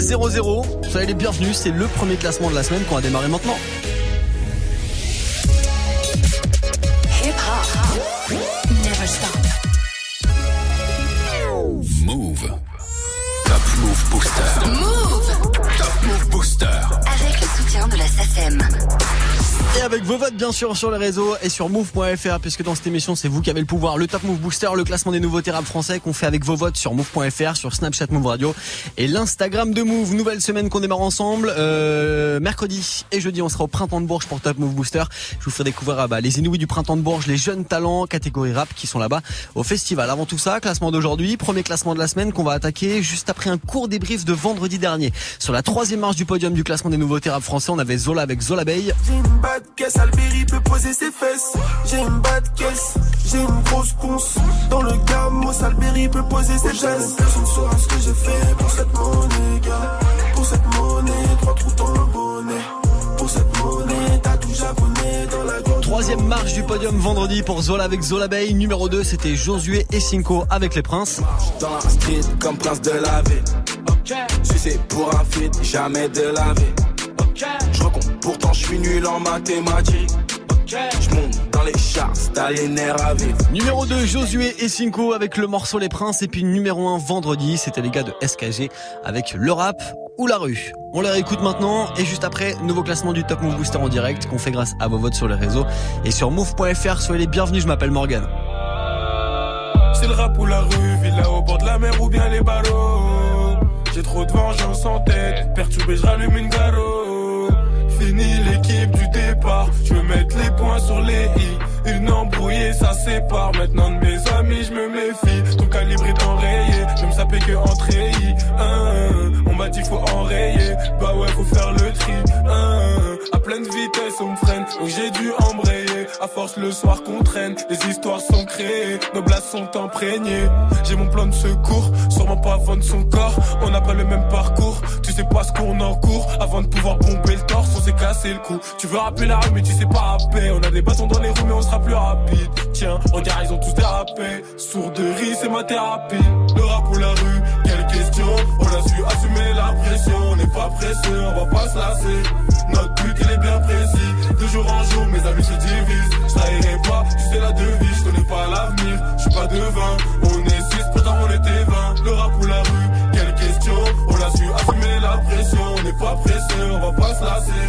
16 00. Soyez les bienvenus, c'est le premier classement de la semaine qu'on va démarrer maintenant. Avec vos votes bien sûr sur les réseaux et sur move.fr puisque dans cette émission c'est vous qui avez le pouvoir. Le Top Move Booster, le classement des nouveaux rap français qu'on fait avec vos votes sur move.fr, sur Snapchat Move Radio et l'Instagram de Move. Nouvelle semaine qu'on démarre ensemble. Euh, mercredi et jeudi on sera au Printemps de Bourges pour Top Move Booster. Je vous ferai découvrir ah bah, les Inouïs du Printemps de Bourges, les jeunes talents catégorie rap qui sont là-bas au festival. Avant tout ça, classement d'aujourd'hui, premier classement de la semaine qu'on va attaquer juste après un court débrief de vendredi dernier. Sur la troisième marche du podium du classement des nouveaux rap français, on avait Zola avec Zola Bay. Bad caisse, Alberi peut poser ses fesses. J'ai une bad caisse, j'ai une grosse ponce. Dans le gamos, Alberi peut poser ses gestes. Personne saura ce que j'ai fait pour cette monnaie, gars. Pour cette monnaie, trois trous dans le bonnet. Pour cette monnaie, t'as tout japonais dans la gorge. Troisième marche du podium vendredi pour Zola avec Zola Bay. Numéro 2, c'était Josué et Cinco avec les Princes. Dans la street comme prince de la ville. Sucé pour un feat, jamais de la vie. Je recompte, pourtant je suis nul en mathématiques. Je monte dans les charts, t'as les nerfs à vivre. Numéro 2, Josué et Cinco avec le morceau Les Princes. Et puis numéro 1, vendredi, c'était les gars de SKG avec le rap ou la rue. On les réécoute maintenant et juste après, nouveau classement du Top Move Booster en direct qu'on fait grâce à vos votes sur les réseaux. Et sur move.fr, soyez les bienvenus, je m'appelle Morgan. C'est le rap ou la rue, villa au bord de la mer ou bien les barreaux. J'ai trop de vengeance en tête, perturbé, je rallume une garo. Fini l'équipe du départ, je veux mettre les points sur les i. Une embrouillée, ça sépare. Maintenant de mes amis, je me méfie. Ton calibre est enrayé, je me saper que en treillis. Hein, on m'a dit faut enrayer, bah ouais, faut faire le tri. Hein, à pleine vitesse, on me freine, donc j'ai dû embrayer. À force, le soir qu'on traîne, les histoires sont créées, nos blagues sont imprégnées. J'ai mon plan de secours, sûrement pas avant de son corps. On n'a pas le même parcours, tu sais pas ce qu'on encourt. Avant de pouvoir bomber le torse, on s'est cassé le cou. Tu veux rapper la rue, mais tu sais pas rapper. On a des bâtons dans les roues, mais on plus rapide. Tiens, regarde, ils ont tous dérapé. Sourderie, c'est ma thérapie. Le rap la rue, quelle question. On a su assumer la pression. On n'est pas pressé, on va pas se lasser. Notre but, il est bien précis. De jour en jour, mes amis se divisent. Je trahirai pas, tu sais la devise. Je connais pas l'avenir, je suis pas devin. On est six, pourtant on était 20. Le rap la rue, On a su assumer la pression. On n'est pas pressé, on va pas se lasser.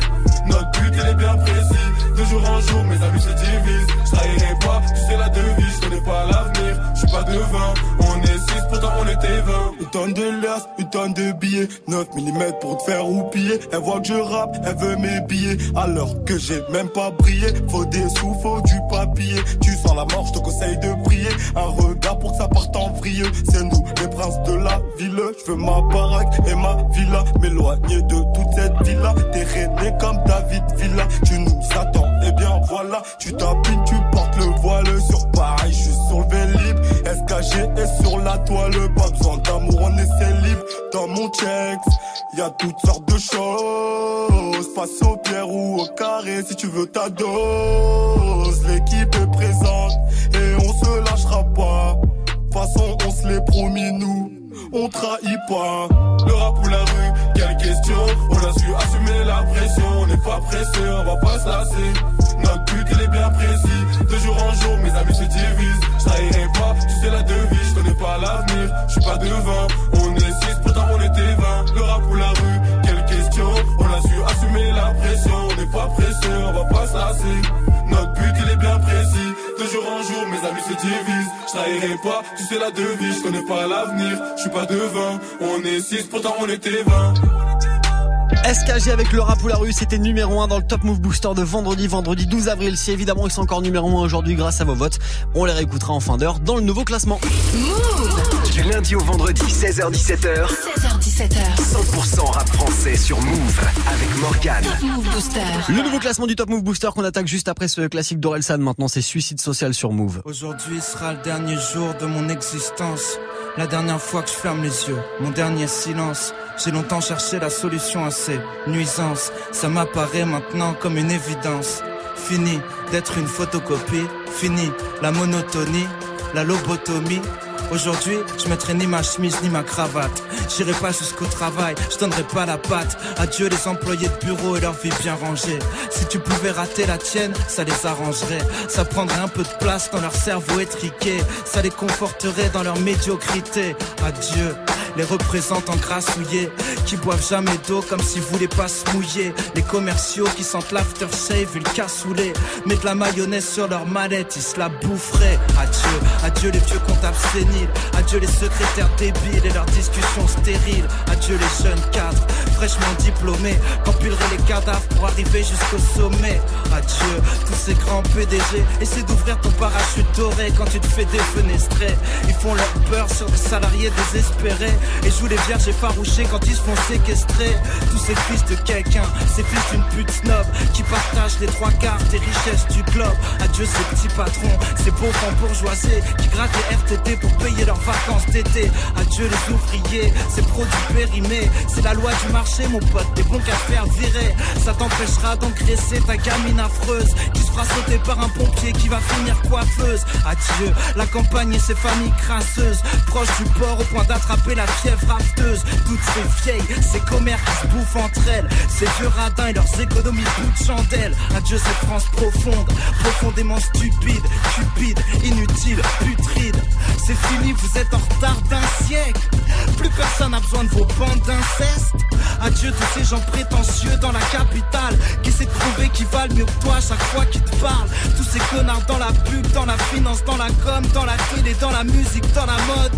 Notre but, il est bien précis. De jour en jour, mes amis se divisent. Je pas, tu sais la devise. Je connais pas l'avenir, je suis pas devin. On est six, pourtant on était 20. Une tonne de liasses, une tonne de billets. 9 mm pour te faire roupiller. Elle voit que je rappe, elle veut mes billets. Alors que j'ai même pas brillé. Faut des sous, faut du papier. Tu sens la mort, je te conseille de prier. Un regard pour que ça parte en vrille. C'est nous, les princes de la ville. Je veux ma baraque et ma villa. M'éloigner de toute cette villa. T'es rené comme David Villa. Tu nous attends, et bien voilà. Tu t'habilles, tu portes le voile sur Paris. Je suis sur le Vélib. SKG est sur la toile. Pas besoin d'amour, on est célib. Dans mon checks, y a toutes sortes de choses. Passe au pierre ou au carré si tu veux ta dose. L'équipe est présente Le rap ou la rue, quelle question. On a su assumer la pression. On n'est pas pressé, on va pas se lasser. Notre but, il est bien précis. De jour en jour, mes amis se divisent. Je trahirai pas, tu sais la devise. Je connais pas l'avenir, je suis pas devin. On est six, pourtant on était 20. Le rap ou la rue, quelle question. On a su assumer la pression. On n'est pas pressé, on va pas se lasser. Amis se divisent. Je trahirai pas, tu sais la devise. Je connais pas l'avenir, je suis pas devin. On est six, pourtant on était 20. SKG avec le rap ou la rue, c'était numéro 1 dans le Top Move Booster de vendredi, vendredi 12 avril. Si évidemment ils sont encore numéro 1 aujourd'hui grâce à vos votes, on les réécoutera en fin d'heure dans le nouveau classement. Du lundi au vendredi, 16h17h. 16h17h. 100% rap français sur Move avec Morgan. Move Booster. Le nouveau classement du Top Move Booster qu'on attaque juste après ce classique d'Orelsan. Maintenant, c'est Suicide Social sur Move. Aujourd'hui sera le dernier jour de mon existence. La dernière fois que je ferme les yeux, mon dernier silence. J'ai longtemps cherché la solution à ces nuisances. Ça m'apparaît maintenant comme une évidence. Fini d'être une photocopie, fini la monotonie, la lobotomie. Aujourd'hui, je mettrai ni ma chemise ni ma cravate. J'irai pas jusqu'au travail, je donnerai pas la patte. Adieu les employés de bureau et leur vie bien rangée. Si tu pouvais rater la tienne, ça les arrangerait. Ça prendrait un peu de place dans leur cerveau étriqué. Ça les conforterait dans leur médiocrité. Adieu les représentants grassouillés qui boivent jamais d'eau comme s'ils voulaient pas se mouiller. Les commerciaux qui sentent l'aftershave et le cassoulet. Mettent la mayonnaise sur leur mallette, ils se la boufferaient. Adieu, adieu les vieux comptables séniles. Adieu les secrétaires débiles et leurs discussions stériles. Adieu les jeunes cadres fraîchement diplômés qu'empileraient les cadavres pour arriver jusqu'au sommet? Adieu tous ces grands PDG. Essaie d'ouvrir ton parachute doré quand tu te fais défenestrer. Ils font leur peur sur des salariés désespérés et jouent les vierges effarouchées quand ils se font séquestrer. Tous ces fils de quelqu'un, ces fils d'une pute snob qui partagent les trois quarts des richesses du globe. Adieu ces petits patrons, ces beaux grands bourgeoisés qui grattent les RTT pour payer leurs vacances d'été. Adieu les ouvriers, ces produits périmés. C'est la loi du marché, mon pote, des bons qu'à faire. Ça t'empêchera d'engraisser ta gamine affreuse qui se fera sauter par un pompier qui va finir coiffeuse. Adieu la campagne et ses familles crasseuses, proches du port au point d'attraper la fièvre rafteuse. Toutes ces vieilles, ces commères qui se bouffent entre elles. Ces vieux radins et leurs économies de chandelle. Adieu cette France profonde, profondément stupide, cupide, inutile, putride. C'est fini, vous êtes en retard d'un siècle. Plus personne n'a besoin de vos bandes d'inceste. Adieu tous ces gens prétentieux dans la capitale qui s'est trouvé qu'ils valent mieux que toi chaque fois qu'ils te parlent. Tous ces connards dans la pub, dans la finance, dans la com, dans la télé, dans la musique, dans la mode.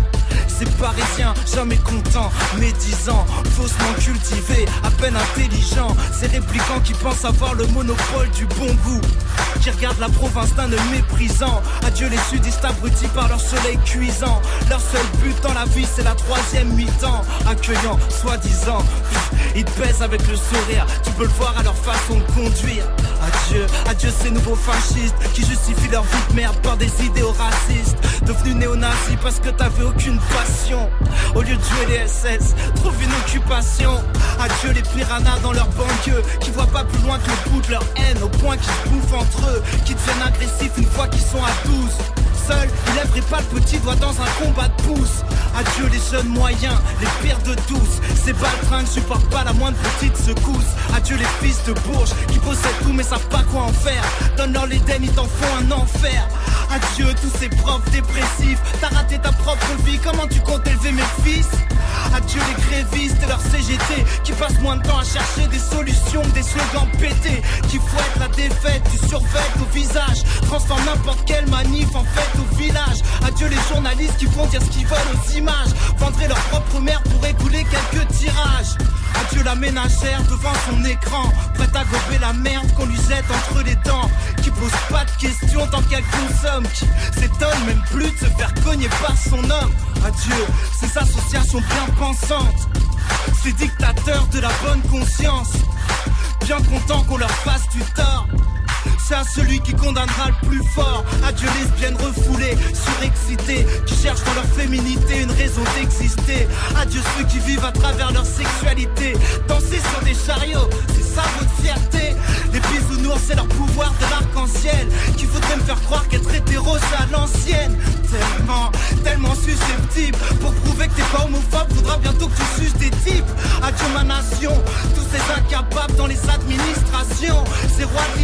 Ces parisiens, jamais contents, médisants, faussement cultivés, à peine intelligents. Ces réplicants qui pensent avoir le monopole du bon goût. Qui regardent la province d'un œil méprisant. Adieu les sudistes abrutis par leur soleil cuisant. Leur seul but dans la vie, c'est la troisième mi-temps. Accueillant, soi-disant. Ils te avec le sourire. Tu peux le voir à leur façon de conduire. Adieu, adieu ces nouveaux fascistes qui justifient leur vie de merde par des idéaux racistes. Devenus néo-nazis parce que t'avais aucune passion. Au lieu de jouer les SS, trouve une occupation. Adieu les piranhas dans leur banlieue qui voient pas plus loin que le bout de leur haine au point qu'ils bouffent entre eux, qui deviennent agressifs une fois qu'ils sont à 12 seul, il lèverait pas le petit doigt dans un combat de pouce. Adieu les jeunes moyens, les pires de tous. Ces baltringues supportent pas la moindre petite secousse. Adieu les fils de Bourges qui possèdent tout mais savent pas quoi en faire. Donne-leur l'Éden, ils t'en font un enfer. Adieu tous ces profs dépressifs. T'as raté ta propre vie, comment tu comptes élever mes fils? Adieu les grévistes et leur CGT qui passent moins de temps à chercher des solutions que des slogans pétés. Qui fouettent la défaite du survêt au visage. Transforment n'importe quelle manif en fête Adieu les journalistes qui font dire ce qu'ils veulent aux images. Vendraient leur propre mère pour écouler quelques tirages. Adieu la ménagère devant son écran, prête à gober la merde qu'on lui jette entre les dents. Qui pose pas de questions tant qu'elle consomme, qui s'étonne même plus de se faire cogner par son homme. Adieu ces associations bien pensantes, ces dictateurs de la bonne conscience. Bien content qu'on leur fasse du tort. C'est à celui qui condamnera le plus fort. Adieu lesbiennes refoulées, surexcitées, qui cherchent dans leur féminité une raison d'exister. Adieu ceux qui vivent à travers leur sexualité. Danser sur des chariots, c'est ça votre fierté. Les bisounours, c'est leur pouvoir de l'arc-en-ciel. Qui voudrait me faire croire qu'être hétéro, c'est à l'ancienne. Tellement, tellement susceptible. Pour prouver que t'es pas homophobe, faudra bientôt que tu suces des types. Adieu ma nation, tous ces incapables dans les administrations. Ces rois de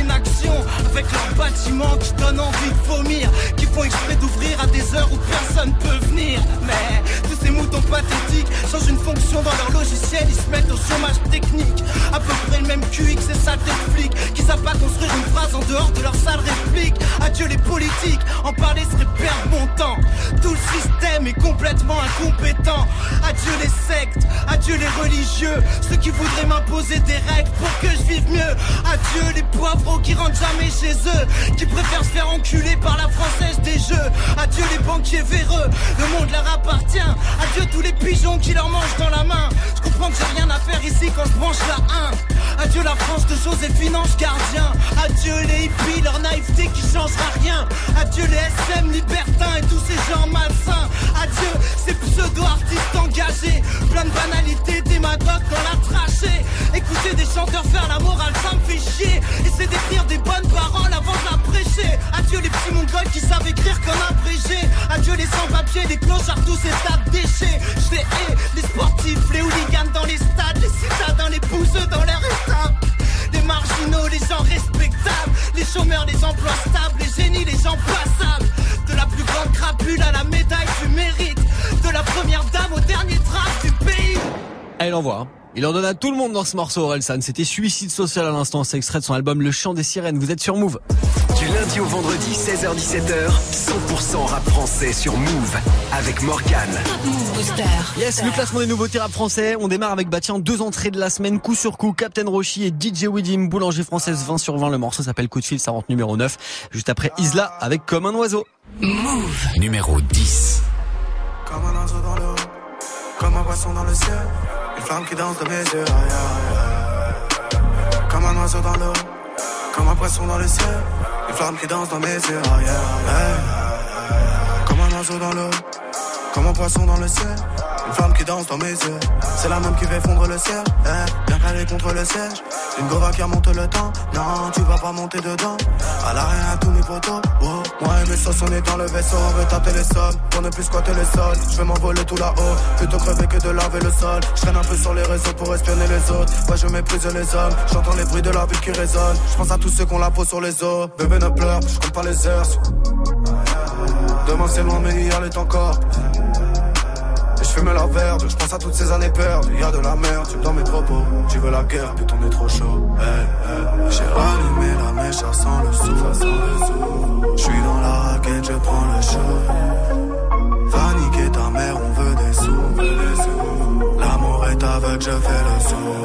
avec leurs bâtiments qui donnent envie de vomir. Qui font exprès d'ouvrir à des heures où personne peut venir. Mais tous ces moutons pathétiques changent une fonction dans leur logiciel. Ils se mettent au chômage technique. À peu près le même QX, c'est ça de flics. Qui savent pas construire une phrase en dehors de leur sale réplique. Adieu les politiques, en parler serait perdre mon temps. Tout le système est complètement incompétent. Adieu les sectes, adieu les religieux. Ceux qui voudraient m'imposer des règles pour que je vive mieux. Adieu les poivreaux qui rentrent jamais chez eux. Qui préfèrent se faire enculer par la française des jeux. Adieu les banquiers véreux, le monde leur appartient. Adieu tous les pigeons qui leur mangent dans la main. Je comprends que j'ai rien à faire ici quand je branche la 1. Adieu la France de Joséphine Ange Gardien. Adieu les hippies, leur naïveté qui changera rien. Adieu les SM libertins et tous ces gens malsains. Adieu ces pseudo-artistes engagés. Plein de banalités, démagogues dans la trachée. Écouter des chanteurs faire la morale, ça me fait chier. Essayer d'écrire des bonnes paroles avant de la prêcher. Adieu les petits mongols qui savent écrire comme abrégé. Adieu Dieu, les sans-papiers, des clochards, tous ces tas de déchets. Je les hais, les sportifs, les hooligans dans les stades, les citadins, les pousseux dans l'air étable. Les marginaux, les gens respectables, les chômeurs, les emplois stables, les génies, les gens passables. De la plus grande crapule à la médaille du mérite, de la première dame au dernier trace du pays. Elle envoie. Hein. Il en donne à tout le monde dans ce morceau, Orelsan. C'était Suicide Social à l'instant. C'est extrait de son album Le Chant des Sirènes. Vous êtes sur Move. Du lundi au vendredi, 16h-17h, 100% rap français sur Move avec Morgan. Move Booster. Yes, le classement des nouveautés rap français. On démarre avec, tiens, deux entrées de la semaine, coup sur coup. Captain Roshi et DJ Widim, boulanger française 20 sur 20. Le morceau s'appelle Coup de fil, ça rentre numéro 9. Juste après Isla avec Comme un oiseau. Move. Numéro 10. Comme un oiseau dans l'eau, comme un poisson dans le ciel. Une flamme qui danse de mes yeux. Comme un oiseau dans l'eau, comme un poisson dans le ciel. Une flamme qui danse dans mes yeux. aïe, aïe. Comme un oiseau dans l'eau, comme un poisson dans le ciel. Flamme qui danse dans mes yeux. C'est la même qui fait fondre le ciel. eh, bien calée contre le siège. Une gova qui remonte le temps. Non, tu vas pas monter dedans. À l'arrière à tous mes potos. Oh, moi et mes sauces, on est dans le vaisseau. On veut tâter les sols pour ne plus squatter les sols. Je vais m'envoler tout là-haut. Plutôt crever que de laver le sol. Je traîne un peu sur les réseaux pour espionner les autres. Ouais, je méprise les hommes. J'entends les bruits de la ville qui résonnent. Je pense à tous ceux qu'on la peau sur les os. Bébé ne pleure, je compte pas les heures. Demain c'est loin, mais hier l'est encore. Fume la verte, je pense à toutes ces années perdues. Y'a de la merde, tu dans mes propos. Tu veux la guerre, putain, on est trop chaud. Hey, hey. J'ai rallumé la mèche, ça sent le sou. Je suis dans la raquette, je prends le show. Va niquer ta mère, on veut des sous. L'amour est aveugle, je fais le sourd.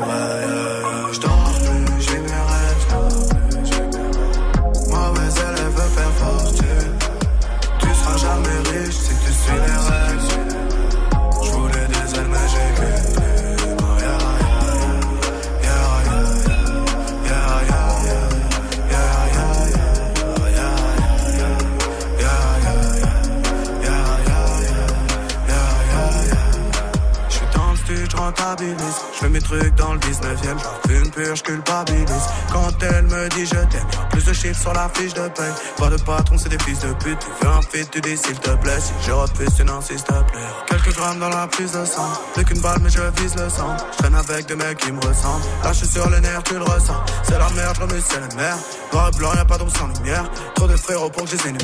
populace j'rentabilise. J'fais mes trucs dans le 19ème, j'fume pur, j'culpabilise. Quand elle me dit je t'aime, plus de chiffres sur la fiche de paye. Pas de patron, c'est des fils de pute. Tu veux un feat, tu dis s'il te plaît. Si je refuse, tu n'insistes plus. Quelques grammes dans la prise de sang. Plus qu'une balle, mais je vise le sang. J'traîne avec des mecs qui me ressemblent. Là, j'suis sur les nerfs, tu le ressens. C'est la merde, j'remue, c'est la merde. Noir et blanc, y'a pas d'ombre sans lumière. Trop de frérots pour que je les.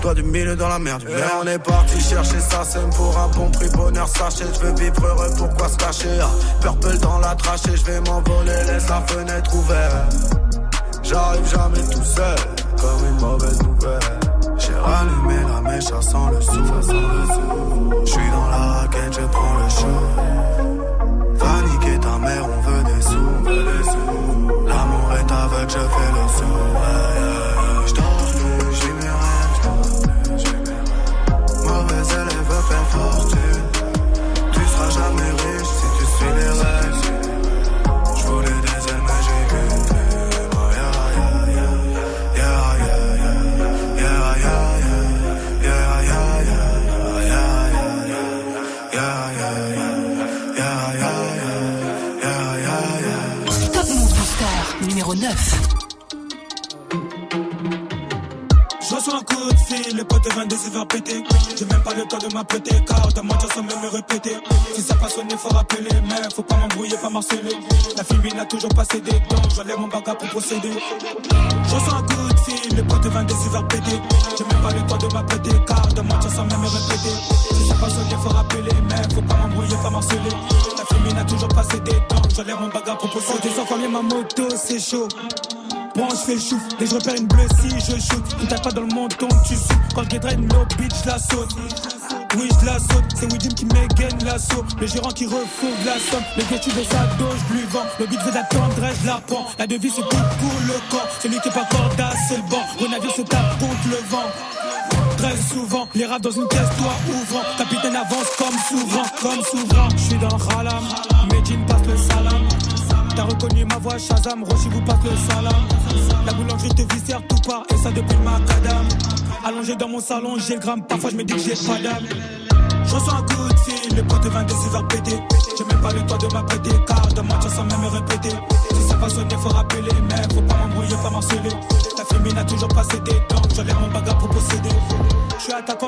Toi du milieu dans la merde, du verre. On est parti chercher ça, c'est pour un bon prix. Bonheur sachet, je veux vivre heureux, pourquoi se cacher? Ah, dans la trachée, je vais m'envoler, laisse la fenêtre ouverte. J'arrive jamais tout seul, comme une mauvaise nouvelle. J'ai rallumé la mèche, ça sent le se faire péter. J'ai même pas le temps de m'apprêter, car ta mentir sans même me répéter. Si ça passe sonner, faut rappeler, mais faut pas m'embrouiller, pas marceler. La fille n'a toujours pas cédé, donc j'enlève mon bagage pour procéder. Je reçois un coup de fil, le pote 22 se faire. J'ai même pas le temps de m'apprêter, car ta mentir sans même me répéter. Si ça passe sonner, faut rappeler, mais faut pas m'embrouiller, pas marceler. La fille n'a toujours pas cédé, donc j'enlève mon bagage pour procéder. Descends combien ma moto, c'est chaud. Je fais le chouf, que je repère une bleue si je shoot. Une tape pas dans le menton, tu sautes. Quand le guédra une low bitch, je la saute. Oui, je la saute, c'est Widim qui m'égaine l'assaut. Le gérant qui refourgue la somme. Le ghetto de sa dose, je lui vends. Le but veut d'attendre, je la prends. La devise, c'est tout pour le corps. Celui qui est pas corda, c'est le banc. Renavire se tape contre le vent. Très souvent, les rats dans une caisse, toi ouvrant. Capitaine avance comme souverain, comme souverain. Je suis dans Ralam, Medine passe le salam. T'as reconnu ma voix, Shazam, Roshi vous passe le salam. La boulangerie te viscère tout part, et ça depuis le macadam. Allongé dans mon salon, j'ai le gramme, parfois je me dis que j'ai pas d'âme. Je reçois un coup de fil, le pote 22 se faire péter. J'ai même pas le temps de m'apprêter, car de mentir sans même me répéter. Si ça passe sonner, faut rappeler, mais faut pas m'embrouiller, pas marceler. La fémine a toujours pas cédé, donc j'enlève mon bagage pour posséder.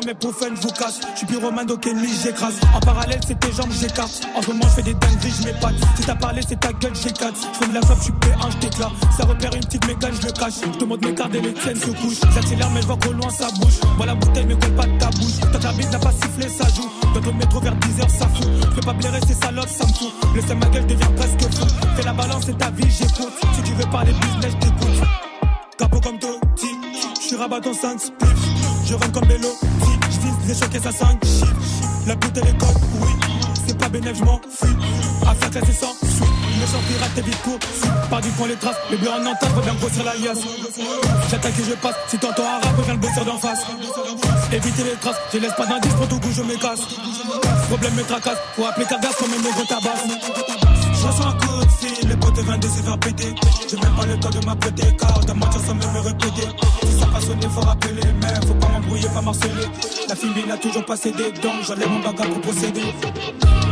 Mais pour vous casse. Je suis pyromane, Kenny, j'écrase. En parallèle, c'est tes jambes, j'écarte. En ce moment, je fais des dingueries, je m'épate. Si t'as parlé, c'est ta gueule, j'éclate. Je fais de la frappe, je suis P1, je. Ça repère une petite mégane, je le cache. Je te montre mes cartes et les tiennes se couchent. J'accélère, mais je vois qu'au loin, ça bouge. Voilà la bouteille, mais colle pas de ta bouche. Tant que la n'a pas sifflé, ça joue. Dans le métro vers 10h, ça fout. Je peux pas blairer ces salopes, ça me fout. Le ma gueule devient presque fou. Fais la balance, c'est ta vie, j'écoute. Si tu veux parler business, je t'écoute. Capot comme Totti, je suis rabat en 5 spliff. Je rentre comme vélo, chocs et ça 5 chiffres. La bouteille est colle, oui. C'est pas bénéf, je m'en fous. Affaire classée sans sous. Méchant pirate, t'es vite court. Par du coin les traces, les bleus en entente, reviens grossir la liasse. J'attaque et je passe. Si t'entends arabe, reviens le bosser d'en face. Éviter les traces, je laisse pas d'indice pour tout goût, je me casse. Problème me tracasse, faut appeler Cargas comme un négro tabasse. Les potes viennent de se faire péter. J'ai même pas le temps de m'apprêter, car de mentir sans même me répéter. Si ça passe sonné, faut rappeler, mais faut pas m'embrouiller, pas marceler. La fille n'a toujours pas cédé, donc j'enlève mon bagage pour procéder.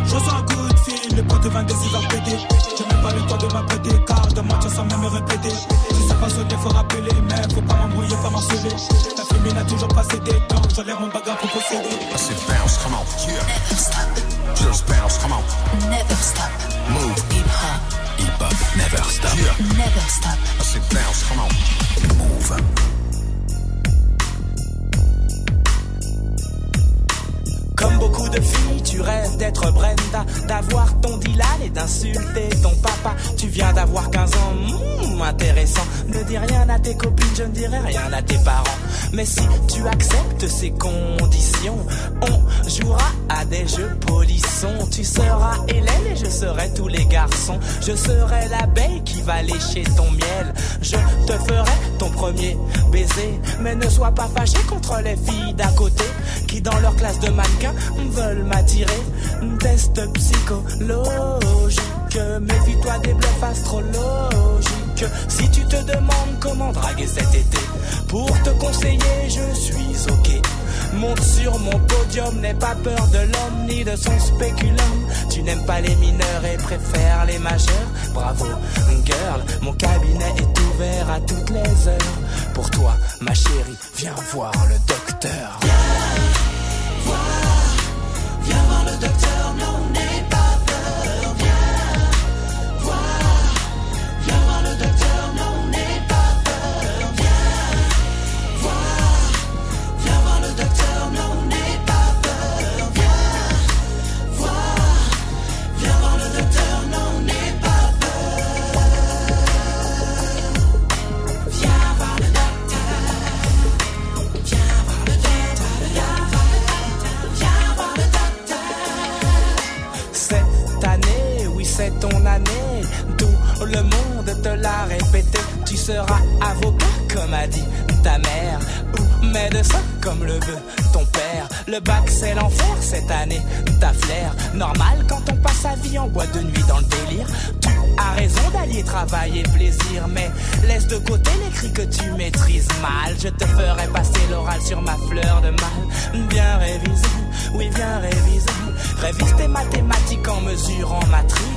Je ressens un coup de fil, les potes viennent de se faire péter. J'ai même pas le temps de m'apprêter, car de mentir sans même me répéter. Si ça passe sonné, faut rappeler, mais faut pas m'embrouiller, pas marceler. La fille n'a toujours pas cédé, donc j'enlève mon bagage pour procéder. Bounce, come on, yeah. Never stop. Just bounce, come on. Never stop. Move, Hip hop. Hip hop, never stop. Yeah. Never stop. I said bounce, come on. Move. Comme beaucoup de filles, tu rêves d'être Brenda, d'avoir ton Dylan et d'insulter ton papa. Tu viens d'avoir 15 ans, hmm, intéressant. Ne dis rien à tes copines, je ne dirai rien à tes parents. Mais si tu acceptes ces conditions, on jouera à des jeux polissons. Tu seras Hélène et je serai tous les garçons. Je serai l'abeille qui va lécher ton miel. Je te ferai ton premier baiser. Mais ne sois pas fâché contre les filles d'à côté qui dans leur classe de mannequins veulent m'attirer. Test psychologique. Méfie-toi des bluffs astrologiques. Si tu te demandes comment draguer cet été, pour te conseiller, je suis ok. Monte sur mon podium, n'aie pas peur de l'homme ni de son spéculum. Tu n'aimes pas les mineurs et préfères les majeurs. Bravo, girl, mon cabinet est ouvert à toutes les heures. Pour toi, ma chérie, viens voir le docteur. Voir le te l'a répété. Tu seras avocat, comme a dit ta mère. Ou médecin, comme le veut ton père. Le bac, c'est l'enfer cette année. Ta flair, normal quand on passe sa vie en boîte de nuit dans le délire. Tu as raison d'allier travail et plaisir, mais laisse de côté les cris que tu maîtrises mal. Je te ferai passer l'oral sur ma fleur de mal. Bien révisé, oui, bien révisé. Révise tes mathématiques en mesurant ma trique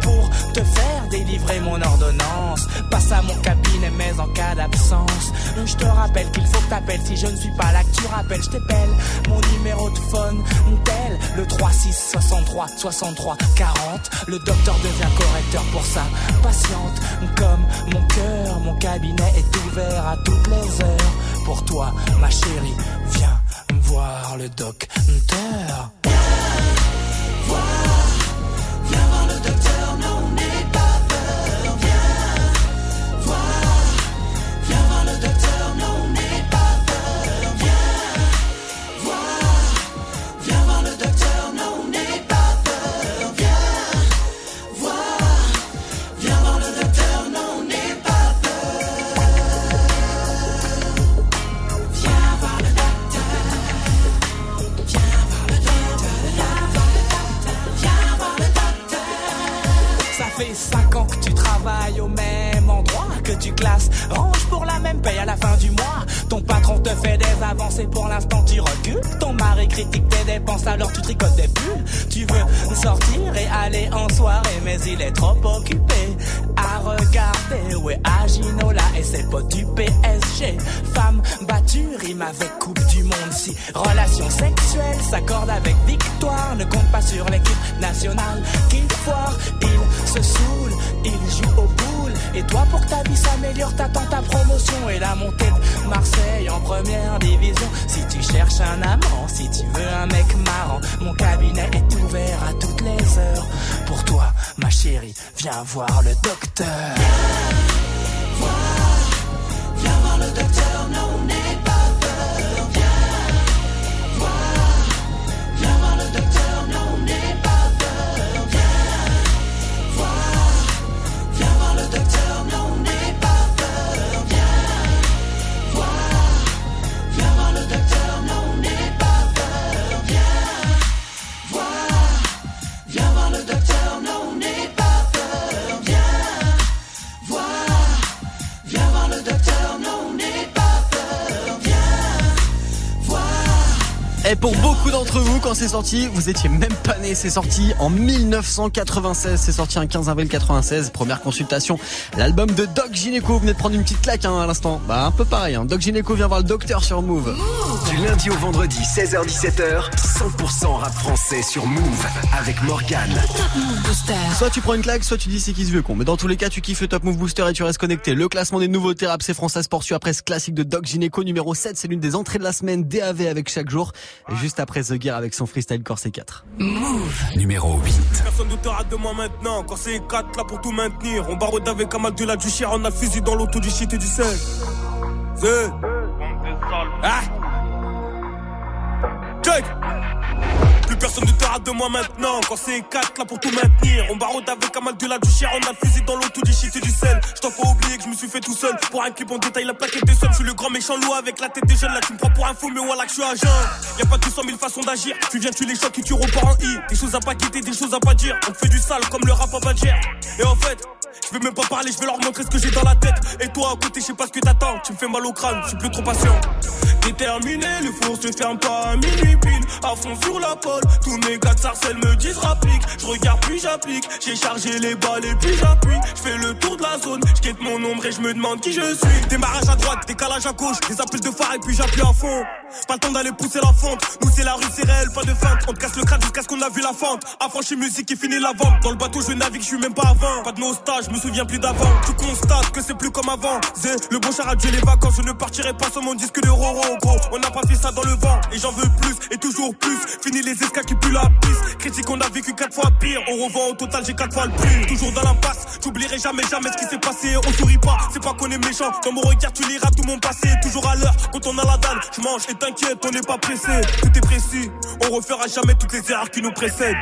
pour te faire délivrer mon ordonnance. Passe à mon cabinet, mais en cas d'absence, je te rappelle qu'il faut que t'appelles si je ne suis pas là, que tu rappelles, je t'appelle mon numéro de phone, tel le 36 63 63 40. Le docteur devient correcteur pour sa patiente. Comme mon cœur, mon cabinet est ouvert à toutes les heures. Pour toi, ma chérie, viens voir le docteur. Tu classes, range pour la même paye à la fin du mois. Ton patron te fait des avancées, pour l'instant tu recules. Ton mari critique tes dépenses, alors tu tricotes des bulles. Tu veux sortir et aller en soirée, mais il est trop occupé à regarder. Ouais, Aginola et ses potes du PSG. Femme battue, rime avec Coupe du Monde. Si relation sexuelle s'accorde avec victoire, ne compte pas sur l'équipe nationale qu'il foire. Il se saoule, il joue au boule. Et toi, pour ta vie s'améliore, t'attends ta promotion et la montée de Marseille en première division. Si tu cherches un amant, si tu veux un mec marrant, mon cabinet est ouvert à toutes les heures. Pour toi, ma chérie, viens voir le docteur. Viens voir, viens voir le docteur, Et pour beaucoup d'entre vous, quand c'est sorti, vous étiez même pas né. C'est sorti en 1996. C'est sorti un 15 avril 96. Première consultation. L'album de Doc Gineco. Vous venez de prendre une petite claque hein, à l'instant. Bah un peu pareil. Hein. Doc Gineco vient voir le docteur sur Move. Du lundi au vendredi, 16h-17h, 100% rap français sur Move avec Morgane. Soit tu prends une claque, soit tu dis c'est qui ce vieux con. Mais dans tous les cas, tu kiffes le Top Move Booster et tu restes connecté. Le classement des nouveautés rap, c'est français poursuit après ce classique de Doc Gineco numéro 7. C'est l'une des entrées de la semaine DAV avec chaque jour. Et juste après The Gear avec son freestyle Corset 4. Numéro 8. Personne ne te rate de moi maintenant. C'est 4 là pour tout maintenir. On barode avec un mal de la du chien. On a fusil dans l'auto du shit et du sel. Ah! Plus personne ne te rate de moi maintenant. Quand c'est 4 là pour tout maintenir. On barode avec un mal de la du chien. On a le fusil dans l'auto du shit et du sel. Je t'en pas oublier que je me suis fait tout seul. Pour un clip en détail, la plaquette des seul. Je suis le grand méchant loup avec la tête des jeunes. Là, tu me prends pour un fou, mais voilà que je suis agent. Y'a pas 200 000 façons d'agir. Tu viens, tu les chocs et tu repars en I. Des choses à pas quitter, des choses à pas dire. On fait du sale comme le rap à Badger. Et en fait, je vais même pas parler, je vais leur montrer ce que j'ai dans la tête. Et toi à côté, je sais pas ce que t'attends. Tu me fais mal au crâne, je suis plus trop patient. Déterminé, le four se ferme pas à minuit pile. À fond sur la pole, tous mes gars de sarcelles me disent rapplique. Je regarde puis j'applique, j'ai chargé les balles et puis j'appuie. Je fais le tour de la zone, je quitte mon ombre et je me demande qui je suis. Démarrage à droite, décalage à gauche, des appels de phare et puis j'appuie à fond. Pas le temps d'aller pousser la fente, nous c'est la rue, c'est réel, pas de feinte. On te casse le crâne jusqu'à ce qu'on a vu la fente. Affranchi musique et fini la vente. Dans le bateau, je navigue, je suis même pas avant. Pas de nostalgie, je me souviens plus d'avant. Tu constates que c'est plus comme avant. Zé, le bon char a tué les vacances, je ne partirai pas sur mon disque de Roro, On n'a pas fait ça dans le vent, et j'en veux plus, et toujours plus. Fini les escas qui puent la piste. Critique, on a vécu quatre fois pire. On revend au total, j'ai quatre fois le prix. Toujours dans l'impasse, j'oublierai jamais, jamais ce qui s'est passé. On sourit pas, c'est pas qu'on est méchant. Dans mon regard, tu liras tout mon passé. Toujours à l'heure, quand on a la dalle, je mange et t'inquiète, on n'est pas pressé. Tout est précis, on refera jamais toutes les erreurs qui nous précèdent.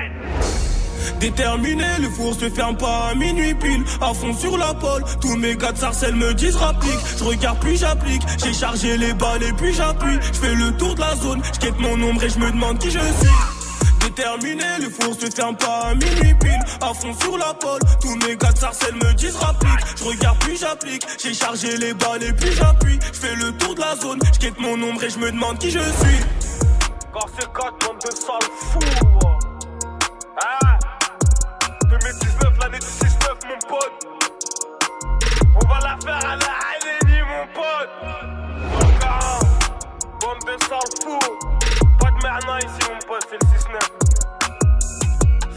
Déterminé, le four se ferme pas à minuit pile. À fond sur la pole, tous mes gars sarcelles me disent rapplique. Je regarde puis j'applique, j'ai chargé les balles et puis j'appuie. Je fais le tour de la zone, je mon ombre et je me demande qui je suis. Déterminé, le four se ferme pas à minuit pile. À fond sur la pole, tous mes gars de sarcelles me disent rapplique. Je regarde puis j'applique, j'ai chargé les balles et puis j'appuie. Je fais le tour de la zone, je mon ombre et je me demande qui je suis. Car c'est 4 monde de sales fous. Pote. On va la faire à la Halénie, mon pote. Dans le 40, bande de sales fous. Pas de merna ici, mon pote, c'est le 6-9.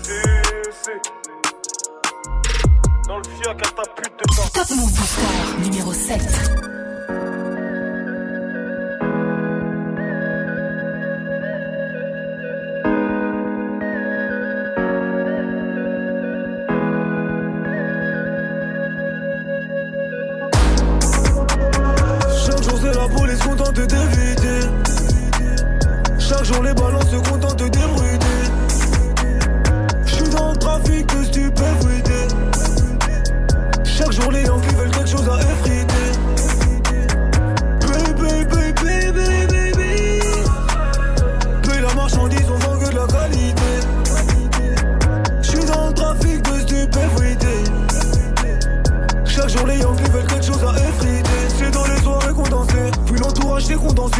C'est, c'est. Dans le fioc à ta pute de temps. Top Move Booster numéro 7. Contente d'éviter Chaque jour les ballons se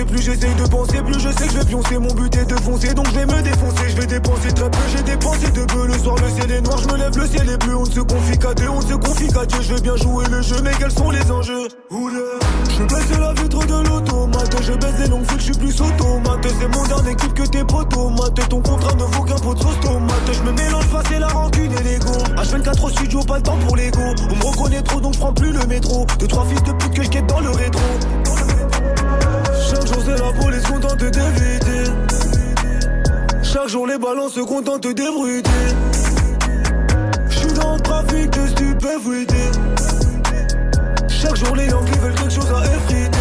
Plus j'essaye de penser Plus je sais que je vais pioncer Mon but est de foncer Donc je vais me défoncer Je vais dépenser très peu J'ai dépensé de peu Le soir le ciel est noir, je me lève, le ciel est bleu. On ne se confie qu'à Dieu, on se confie qu'à Dieu. Je veux bien jouer le jeu, mais quels sont les enjeux? Je baisse la vitre de l'automate, je baisse les longues fils, je suis plus automate. C'est mon dernier clip que tes potomates. Ton contrat ne vaut qu'un pot de sauce tomate. Je me mélange pas, c'est la rancune et l'ego. H24 au studio, pas le temps pour l'ego. On me reconnaît trop, donc je prends plus le métro. Deux, trois fils de pute que je dans le rétro. Chaque jour, c'est la police contente d'éviter. Chaque jour, les balances se contentent d'ébruiter. J'suis dans le trafic de stupéfuité. Chaque jour, les Yankees veulent quelque chose à effriter.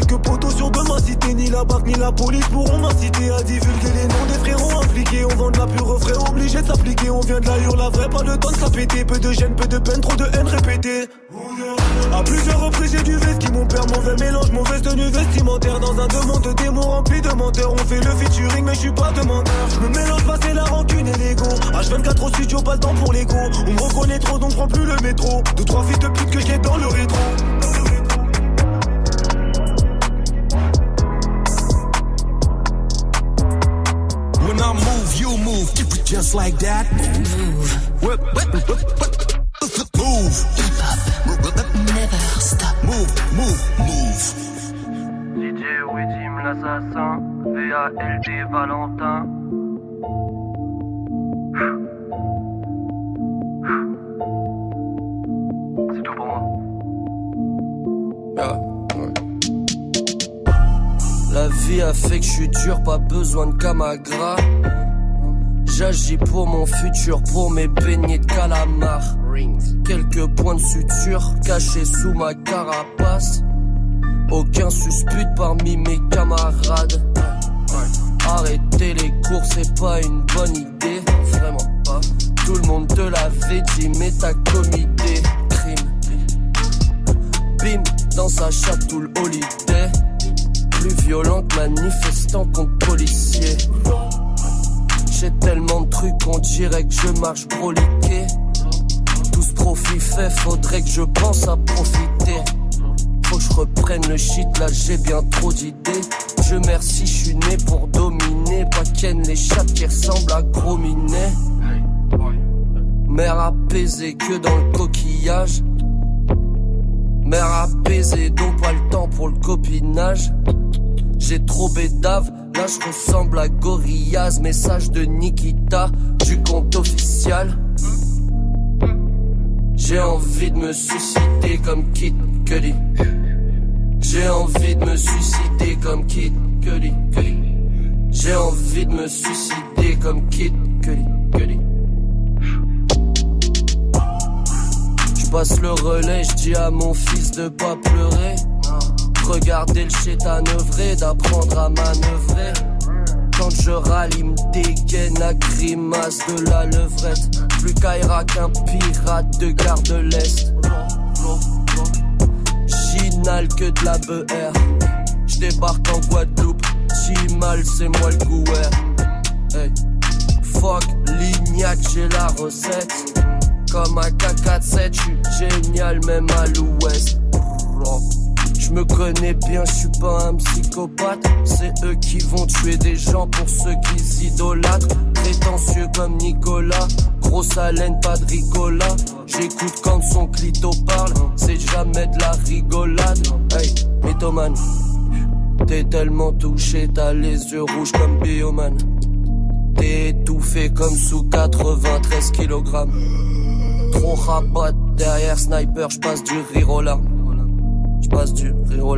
Quelques poteaux sur de ma cité. Ni la BAC ni la police pourront m'inciter à divulguer les noms des frérots impliqués. On vend de la pure frais, obligé de s'appliquer. On vient de la hurle, la vraie, pas le temps de s'appéter. Peu de gêne, peu de peine, trop de haine répétée. À plusieurs reprises, j'ai du veste qui mon père, mauvais mélange, mauvaise tenue vestimentaire. Dans un demande de démons rempli de menteurs. On fait le featuring, mais je suis pas de menteur. Je me mélange pas, c'est la rancune et l'ego. H24 au studio, pas le temps pour l'ego. On me reconnaît trop, donc prends plus le métro. Deux, trois fils de pute que j'ai dans le rétro. Move, you move. Keep it just like that. Move. Whip, whip, whip, whip, whip. Move. Never stop. Move, move, move. DJ Widim l'assassin, VALD Valentin. C'est tout pour moi. La vie a fait que je suis dur, pas besoin de camagra. J'agis pour mon futur, pour mes beignets de calamar. Quelques points de suture cachés sous ma carapace. Aucun suspect parmi mes camarades. Arrêter les cours, c'est pas une bonne idée. Vraiment pas. Tout le monde te l'avait dit, mais t'as commis des crimes. Bim, dans sa chatoule holiday. Plus violente, manifestant contre policier. J'ai tellement de trucs qu'on dirait que je marche broliqué. Tout ce profit fait, faudrait que je pense à profiter. Faut que je reprenne le shit, là j'ai bien trop d'idées. Je merci, je suis né pour dominer. Pas les chats qui ressemblent à gros. Mère apaisée que dans le coquillage. Mère apaisée, donc pas le temps pour le copinage. J'ai trop bédave, là je ressemble à Gorillaz. Message de Nikita du compte officiel. J'ai envie de me suicider comme Kid Cudi. J'ai envie de me suicider comme Kid Cudi. J'ai envie de me suicider comme Kid. Cudi. Je passe le relais, je dis à mon fils de pas pleurer. Regardez le œuvrer, d'apprendre à manœuvrer. Quand je râle, il me dégaine la grimace de la levrette. Plus qu'Aira qu'un pirate de gare de l'Est. J'inhale que de la BR. J'débarque en Guadeloupe. Chimal, c'est moi le gouer. Hey. Fuck l'ignac, j'ai la recette. Comme un K47, j'suis génial même à l'ouest. Je me connais bien, je suis pas un psychopathe. C'est eux qui vont tuer des gens pour ceux qui s'idolâtrent. Prétentieux comme Nicolas, grosse haleine, pas de rigola. J'écoute quand son clito parle, c'est jamais de la rigolade. Hey, mythomane, t'es tellement touché, t'as les yeux rouges comme Bioman. T'es étouffé comme sous 93 kg. Trop rabat derrière sniper, j'passe du rire. J'passe du rire aux.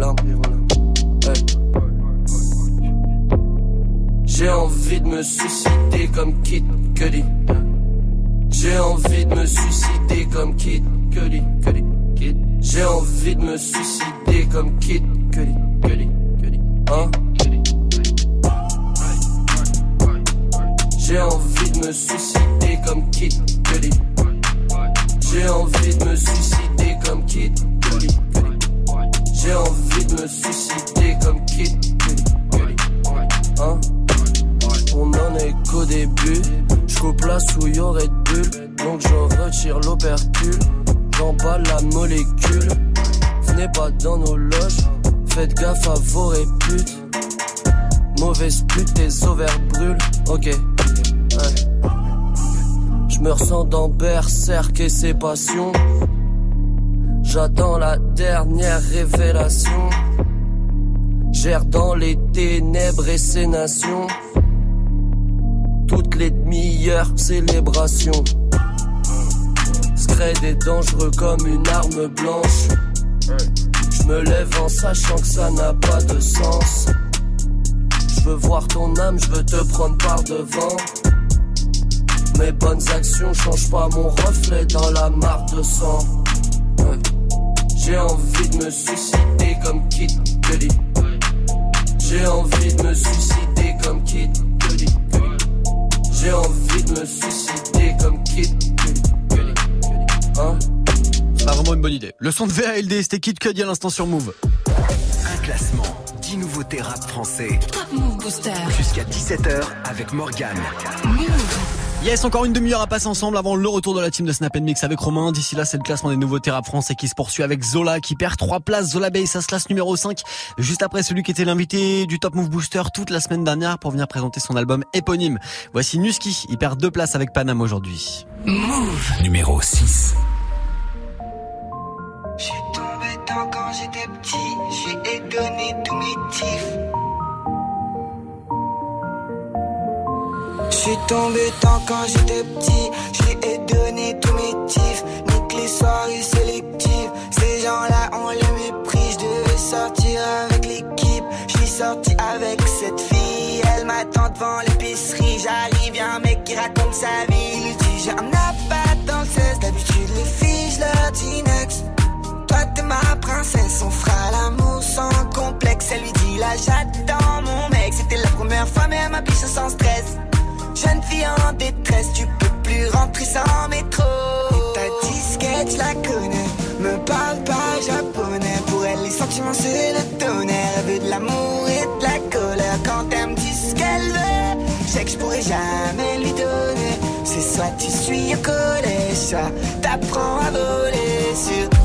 J'ai envie de me suicider comme Kid Cudi. J'ai envie de me suicider comme Kid Cudi. J'ai envie de me suicider comme Kid. Cudi. Hein? J'ai envie de me suicider comme Kid Cudi. J'ai envie de me suicider comme Kid Cudi. J'ai envie de me suicider comme Kid. Hein? On en début. Je coupe la souille au Red Bull, donc je retire l'opercule. J'emballe la molécule. Venez pas dans nos loges, faites gaffe à vos réputes. Mauvaise pute, tes ovaires brûlent. Ok. Je me ressens dans berserk et ses passions. J'attends la dernière révélation. Gère dans les ténèbres et ses nations. Toutes les demi-heures, célébration. Scred est dangereux comme une arme blanche. Je me lève en sachant que ça n'a pas de sens. Je veux voir ton âme, je veux te prendre par devant. Mes bonnes actions changent pas mon reflet dans la mare de sang. J'ai envie de me suicider comme Kid Cudi. J'ai envie de me suicider comme Kid Cudi. J'ai envie de me suicider comme Kid Cudi. Hein? C'est pas vraiment une bonne idée. Le son de VALD, c'était Kid Cudi à l'instant sur Move. Un classement, 10 nouveautés rap français. Top Move Booster. Jusqu'à 17h avec Morgane. Yes, encore une demi-heure à passer ensemble avant le retour de la team de Snap Mix avec Romain. D'ici là, c'est le classement des nouveautés rap français qui se poursuit avec Zola qui perd 3 places. Zola Bay, ça se classe numéro 5. Juste après celui qui était l'invité du Top Move Booster toute la semaine dernière pour venir présenter son album éponyme. Voici Nuski, il perd 2 places avec Panam aujourd'hui. Move. Numéro 6. J'suis tombé tant quand j'étais petit, j'ai donné J'suis tombé tant quand j'étais petit, j'ai donné tous mes tifs. Nique les soirées sélectives, ces gens-là ont le mépris. J'devais sortir avec l'équipe, j'suis sorti avec cette fille. Elle m'attend devant l'épicerie, j'arrive, y'a un mec qui raconte sa vie. Il dit j'ai un appât dans le 16, d'habitude les filles j'leur dis next. Toi t'es ma princesse, on fera l'amour sans complexe. Elle lui dit là j'attends mon mec, c'était la première fois mais m'a biche sans stress. Jeune fille en détresse, tu peux plus rentrer sans métro. Et ta disquette, je la connais, me parle pas japonais. Pour elle, les sentiments c'est le tonnerre. Elle veut de l'amour et de la colère. Quand elle me dit ce qu'elle veut, je sais que je pourrais jamais lui donner. C'est soit tu suis au collège, soit t'apprends à voler sur.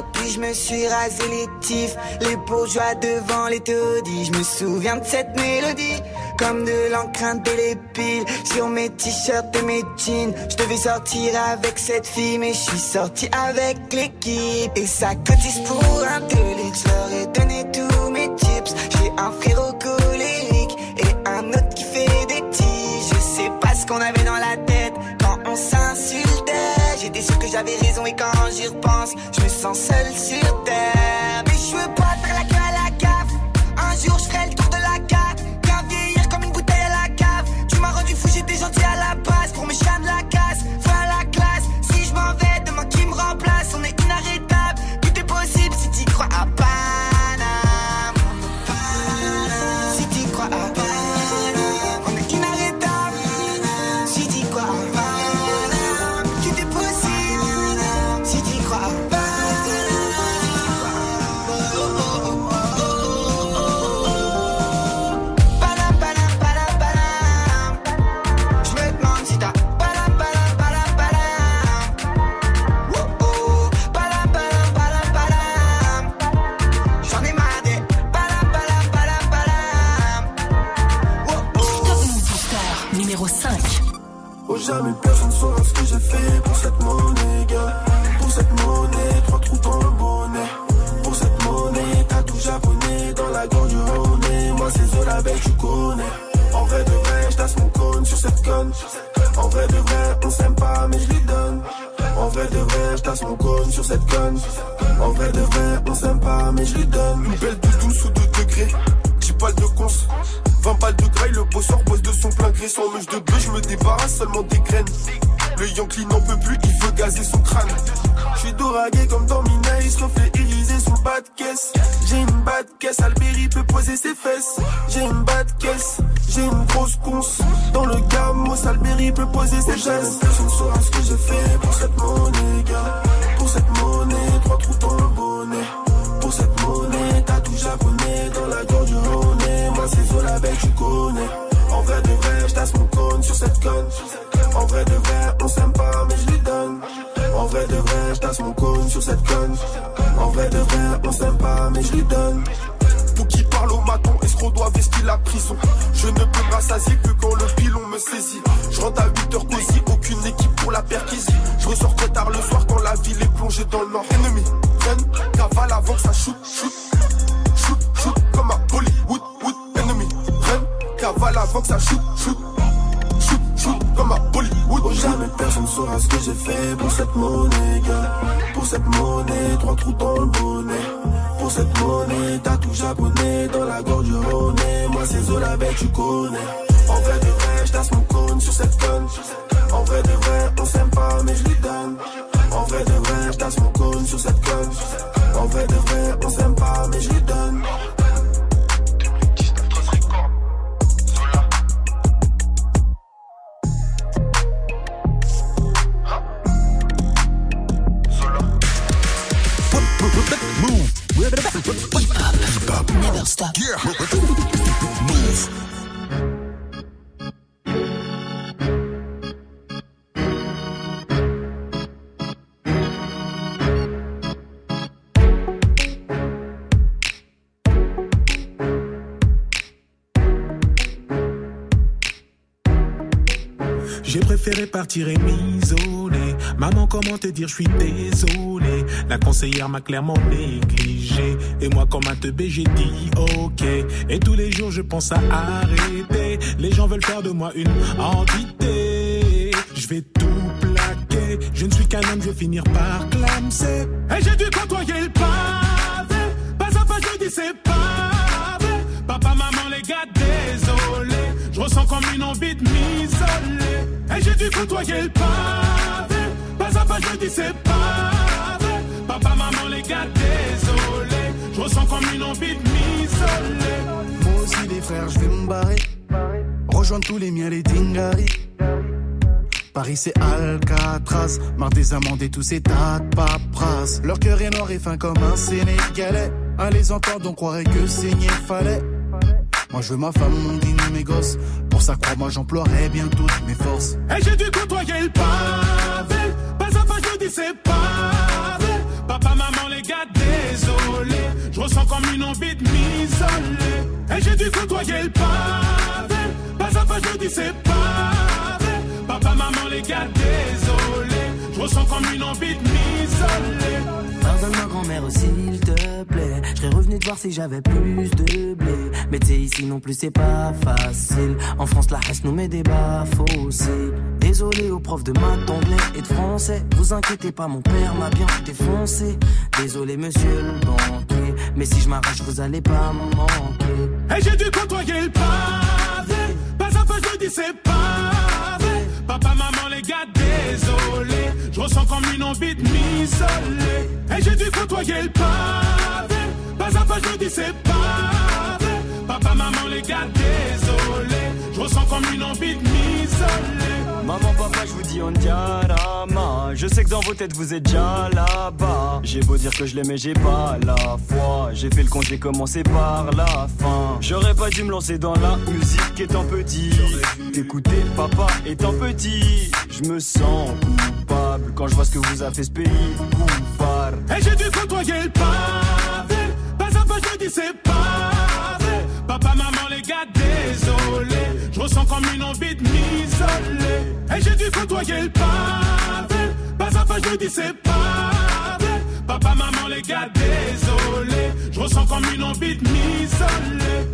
Depuis je me suis rasé les tifs. Les bourgeois devant les taudis, je me souviens de cette mélodie. Comme de l'empreinte de l'épile sur mes t-shirts et mes jeans. Je devais sortir avec cette fille, mais je suis sorti avec l'équipe. Et ça cotise pour un délit, je leur ai donné tous mes tips. J'ai un frérot colérique et un autre qui fait des petits. Je sais pas ce qu'on avait dans la tête quand on s'insultait. J'étais sûr que j'avais raison et quand j'y repense, je me sens seul sur terre. Mais je veux pas faire la queue à la gaffe. Un jour je ferai le tasse mon cône sur cette conne. En vrai de vrai, on s'aime pas, mais je lui donne. Pour qui parle au maton, escroc doit vestir la prison. Partir et. Maman, comment te dire, je suis désolé. La conseillère m'a clairement négligé. Et moi, comme un teubé, j'ai dit ok. Et tous les jours, je pense à arrêter. Les gens veulent faire de moi une entité. Je vais tout plaquer. Je ne suis qu'un homme, je vais finir par clamser. Et j'ai dû côtoyer le pavé. Ressens comme une envie de m'isoler. Et j'ai dû côtoyer le pavé. Pas à pas, je dis c'est pavé. Papa, maman, les gars, désolé. Je ressens comme une envie de m'isoler. Moi aussi, les frères, je vais me barrer. Rejoindre tous les miens, les dingaris. Paris c'est Alcatraz, marre des amendes et tous ces tas de paperasses. Leur cœur est noir et fin comme un Sénégalais. À les entendre, on croirait que saigner fallait. Moi je veux ma femme, mon dîner, mes gosses. Pour ça, crois-moi, j'emploierai bien toutes mes forces. Et j'ai dû côtoyer le pavé. Pas à pas, je dis c'est pavé. Papa, maman, les gars, désolé. Je ressens comme une envie de m'isoler. Et j'ai dû côtoyer le pavé. Pas à pas, je dis c'est pavé. Papa, maman, les gars, désolé. Ressens comme une envie de m'isoler. Pardonne-moi grand-mère s'il te plaît. Je serais revenu te voir si j'avais plus de blé. Mais tu sais ici non plus c'est pas facile. En France la haine nous met des bas aussi Désolé aux profs de maths, d'anglais et de français. Vous inquiétez pas mon père m'a bien défoncé. Désolé monsieur le banquier. Mais si je m'arrache vous allez pas me manquer. Et j'ai dû côtoyer le pavé. Pas à pas, je dis c'est pavé. Papa, maman, les gars, désolé. Je ressens comme une envie de m'isoler. Et j'ai dû côtoyer le pavé. Pas à pas, je dis c'est pavé. Papa, maman, les gars, désolé. Je ressens comme une envie de m'isoler. Maman, papa, je vous dis on diarama. Je sais que dans vos têtes vous êtes déjà là-bas. J'ai beau dire que je l'aimais, j'ai pas la foi. J'ai fait le con, j'ai commencé par la fin. J'aurais pas dû me lancer dans la musique étant petit. T'écouter papa étant petit. Je me sens coupable quand je vois ce que vous a fait ce pays. Coupable. Et j'ai dû côtoyer le pavé. Pas à pas, je dis c'est pavé. Papa, maman, les gars, désolé. Je ressens comme une envie de m'isoler. Et j'ai dû côtoyer le pavé. Pas à pas, je dis c'est pavé. Papa, maman, les gars, désolé. Je ressens comme une envie de m'isoler.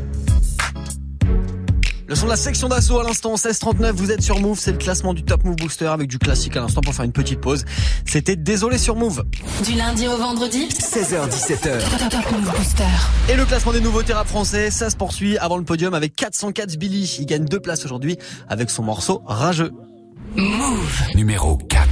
Le son de la section d'assaut à l'instant 16-39, vous êtes sur Move, c'est le classement du Top Move Booster avec du classique à l'instant pour faire une petite pause. C'était Désolé sur Move. Du lundi au vendredi 16h17h. Top Move Booster. Et le classement des nouveaux rap français, ça se poursuit avant le podium avec 404 Billy. Il gagne deux places aujourd'hui avec son morceau Rageux. Move. Numéro 4.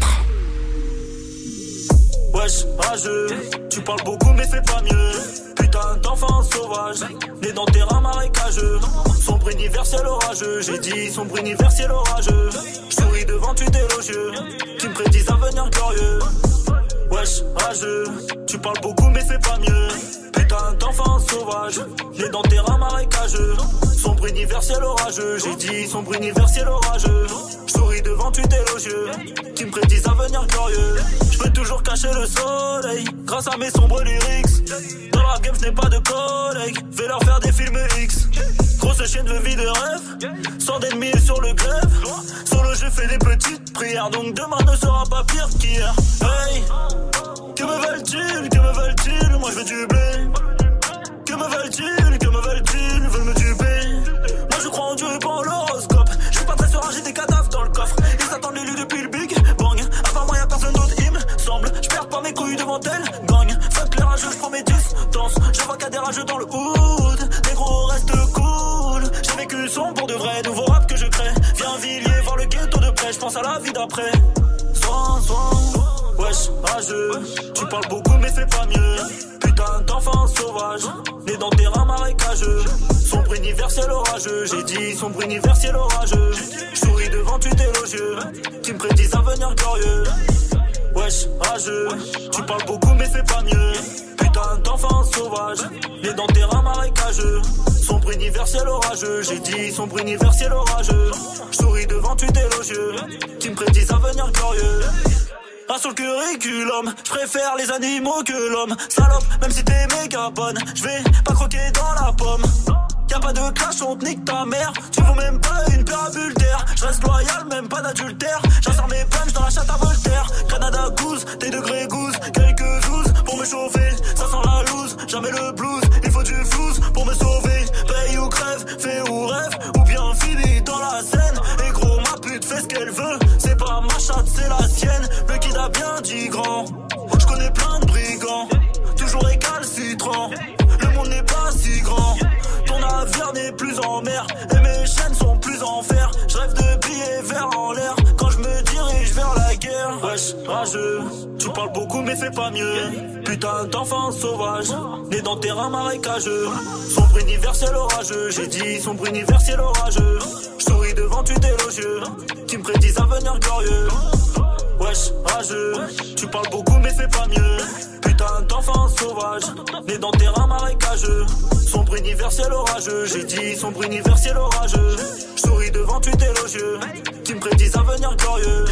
Wesh, rageux, tu parles beaucoup mais fais pas mieux. Putain d'enfant sauvage, né dans terrain marécageux. Sombre universel orageux, j'ai dit sombre universel orageux. Souris devant tu élogieux, qui me prédisent un avenir glorieux. Wesh, rageux, tu parles beaucoup mais fais pas mieux. Putain d'enfant sauvage, né dans terrain marécageux. Sombre universel orageux, j'ai dit sombre universel orageux. Souris devant tu élogieux, qui me prédisent un avenir glorieux. Je peux toujours cacher le soleil, grâce à mes sombres lyrics. Dans la game, je n'ai pas de collègues, vais leur faire des films X. Grosse chaîne de vie de rêve, sans d'ennemis sur le grève. Sur le jeu, fais des petites prières, donc demain ne sera pas pire qu'hier. Hey, que me veulent-ils, que me veulent-ils? Moi je veux du blé. Que me veulent-ils, que me veulent-ils Veulent me duper? Moi je crois en Dieu et pas en l'horoscope. Je suis pas très serein, j'ai des cadavres dans le coffre. Ils attendent l'élu depuis le Big Bang. Part moi y'a personne d'autre, il me semble. Je perds pas mes couilles devant elle, gagne. Fuck les rageux, je prends mes distances. Je vois qu'il des rageux dans le hood. Les gros restent cool. J'ai vécu sombre pour de vrai, nouveau rap que je crée. Viens Villiers, voir le ghetto de près. Je pense à la vie d'après. Soin, soin. Wesh, rageux, tu parles beaucoup mais fais pas mieux. Putain d'enfant sauvage, né dans terrain marécageux. Sombre universel orageux, j'ai dit sombre universel orageux. Souris devant tu élogieux, qui me prédisent un avenir glorieux. Wesh, rageux, tu parles beaucoup mais fais pas mieux. Putain d'enfant sauvage, né dans terrain marécageux. Sombre universel orageux, j'ai dit sombre universel orageux. Souris devant tu élogieux, qui me prédisent un avenir glorieux. Pas sur le curriculum, je préfère les animaux que l'homme. Salope, même si t'es méga bonne, je vais pas croquer dans la pomme. Y'a pas de clash, on te nique ta mère. Tu vaux même pas une d'air. Je reste loyal, même pas d'adultère. J'insère mes punch dans la chatte à Voltaire. Canada goose, des degrés goose, quelques douze pour me chauffer. Ça sent la loose, jamais le blues. Il faut du flouze pour me sauver. Paye ou crève, fais ou rêve, ou bien finis dans la scène. Et gros, ma pute fait ce qu'elle veut. C'est pas ma chatte, c'est la sienne. Le kid a bien dit grand. Je connais plein de brigands, toujours récalcitrants. Le monde n'est pas si grand. Ton navire n'est plus en mer et mes chaînes sont plus en fer. Je rêve de billets verts en l'air quand je Wesh, rageux, tu parles beaucoup mais fais pas mieux. Putain d'enfant sauvage, né dans terrain marécageux. Sombre universel orageux, j'ai dit sombre universel orageux. Souris devant tu élogieux, qui me prédisent un avenir glorieux. Wesh, rageux, tu parles beaucoup mais fais pas mieux. Putain d'enfant sauvage, né dans terrain marécageux. Sombre universel orageux, j'ai dit sombre universel orageux. Souris devant tu élogieux, qui me prédisent un avenir glorieux.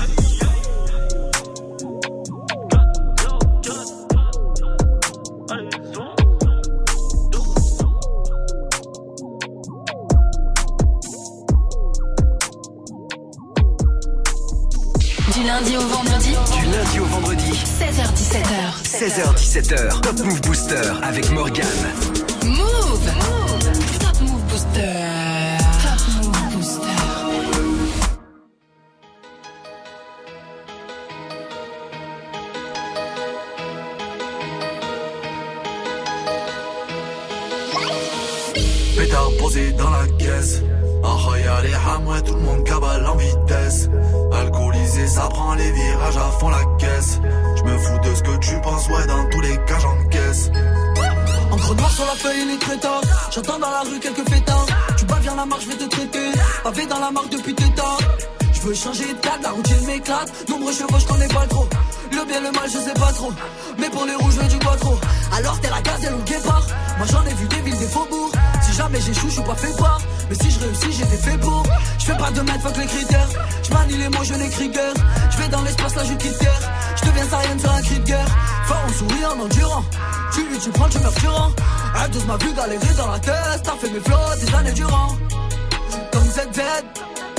16h17h. 16h17h. Top Move Booster avec Morgan. Move. Top Move Booster. Top Move Booster. Pétard posé dans la caisse. Ah, y'a les hamouets, tout le monde cabale en vitesse. Alcoolisé, ça prend les virages à fond la caisse. La feuille, très tard. J'entends dans la rue quelques fêtards. Tu bats, viens la marche, je vais te traiter. Pavé dans la marque depuis tes temps. Je veux changer de cadre, la routine m'éclate. Nombreux chevaux, je connais pas trop. Le bien, le mal, je sais pas trop. Mais pour les rouges, je veux du trop. Alors t'es la gazelle ou le guépard. Moi j'en ai vu des villes, des faubourgs. Si jamais j'échoue, je suis pas fait part. Mais si je réussis, j'étais fait pour. Je fais pas de mètres, fuck les critères. Je manie les mots, je n'écris guère. Je vais dans l'espace, là je quitte terre. Je deviens sarienne sur un cri de guerre. Fort en souriant, en endurant. Tu lui, tu prends, tu meurs durant. Dose ma vue galérer dans la tête. T'as fait mes flots des années durant. Comme ZZ,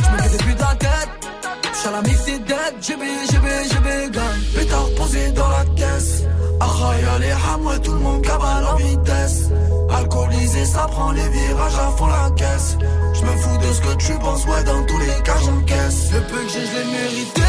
je me fais depuis de la tête. J'suis à la mix des dead, GB, GB, GB, gang. Pétard posé dans la caisse. Ah, y'a les hamouets, tout le monde cabale en vitesse. Alcoolisé, ça prend les virages à fond la caisse. Je me fous de ce que tu penses, ouais, dans tous les cas j'encaisse. Le peu que j'ai, je l'ai mérité.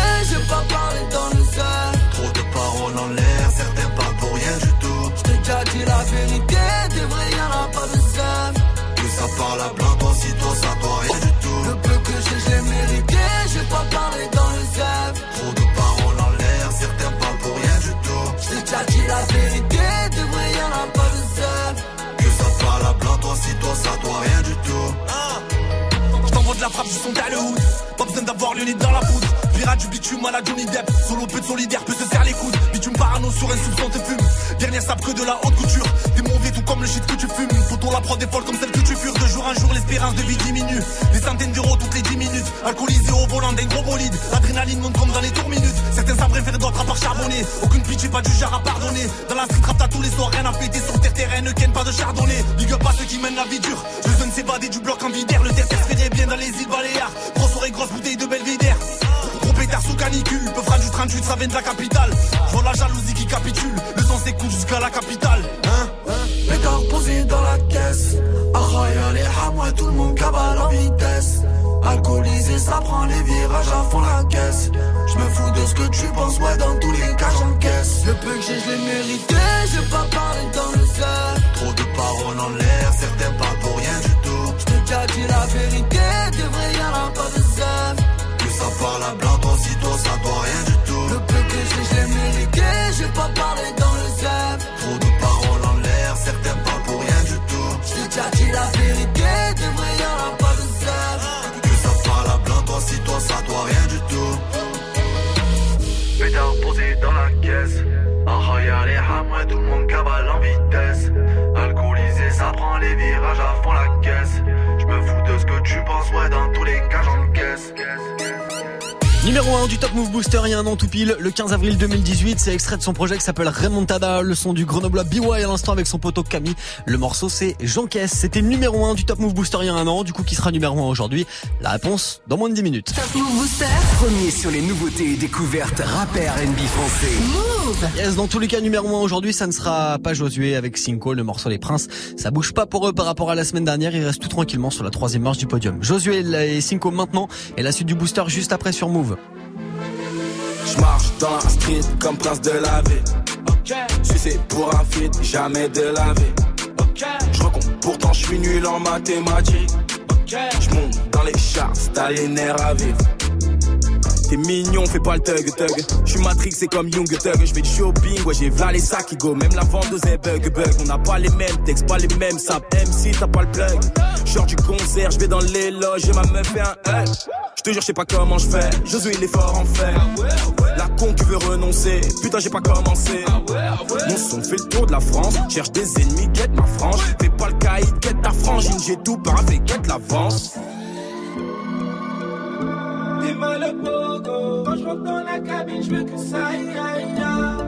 Frappe du son Hollywood. Pas besoin d'avoir le dans la poudre. Pirate du bitume à la Johnny Depp. Solo peu de solidaire peut se serrer les coudes. Bitume parano sur un soupçon te fume. Dernière sape que de la haute couture. T'es mauvais tout comme le shit que tu fumes. Faut-on la prod des folles comme celle que tu fures. De jour en jour, l'espérance de vie diminue. Des centaines d'euros toutes les 10 minutes. Alcoolisé au volant d'un gros bolide. L'adrénaline monte comme dans les tours minutes. Certains savent préférer d'autres à part charbonner. Aucune pitié, pas du genre à pardonner. Dans la street rap, t'as tous les soirs, rien à fêter. Sur terre, terrain, ne ken pas de chardonnay. Big up à ceux qui mènent la vie dure. S'évader du bloc en vidère. Le terre s'espérait bien dans les îles Baléares. Grosse oreille, grosse bouteille de Belvédère. Gros pétard sous canicule. Peu fera du 38, ça vient de la capitale. Je vois la jalousie qui capitule. Le temps s'écoule jusqu'à la capitale. Hein? Pétard posé dans la caisse. Arroya les hamouins, tout le monde cabale en vitesse. Alcoolisé, ça prend les virages à fond la caisse. Je me fous de ce que tu penses, ouais, dans tous les cas j'encaisse. Le peu que j'ai, je l'ai mérité, j'ai pas parlé dans le cerf. Trop de paroles en l'air, certains déjà dit la vérité, de vrai y'en a pas de zèbre. Que ça parle à blanc, toi si toi ça doit rien du tout. Le peu que j'ai, je l'ai mérité, j'ai pas parlé dans le cerf. Trop de paroles en l'air, certains parlent pour rien du tout. Je t'ai déjà dit la vérité, de vrai y'en a pas de zèbre. Que ça parle à blanc, toi si toi ça doit rien du tout. Pétard posé dans la caisse. Ah, y'a les tout le monde Numéro 1 du Top Move Booster, il y a un an tout pile, le 15 avril 2018, c'est extrait de son projet qui s'appelle Remontada, le son du Grenoble BY à l'instant avec son poteau Camille. Le morceau c'est J'encaisse, c'était numéro 1 du Top Move Booster il y a un an, du coup qui sera numéro 1 aujourd'hui La réponse dans moins de 10 minutes. Top Move Booster. Premier sur les nouveautés et découvertes rap et R&B français. Move. Yes, dans tous les cas, numéro 1 aujourd'hui, ça ne sera pas Josué avec Cinco, le morceau Les Princes. Ça bouge pas pour eux par rapport à la semaine dernière, ils restent tout tranquillement sur la troisième marche du podium. Josué et Cinco maintenant, et la suite du booster juste après sur Move. Je marche dans la street comme prince de la vie. Si c'est pour un feat, jamais de la vie. Je recompte, pourtant je suis nul en mathématiques. Je monte dans les les nerfs à vivre. T'es mignon, fais pas le thug thug. J'suis Matrix, c'est comme Young Thug. J'fais du shopping, ouais, j'ai valé ça qui go. Même la vendeuse est bug bug. On n'a pas les mêmes textes, pas les mêmes saps. Même si t'as pas le plug. J'sors du concert, j'vais dans les loges et ma meuf fait un hug. J'te jure, j'sais pas comment j'fais. Josué, il est fort en fait. La con qui veut renoncer. Putain, j'ai pas commencé. Mon son fait le tour de la France. Cherche des ennemis, guette ma frange. Fais pas le caïd, guette ta frangine. J'ai tout paraffé, guette l'avance. T'es mal le pogo. Quand je rentre dans la cabine, je veux que ça aille, aille, aille.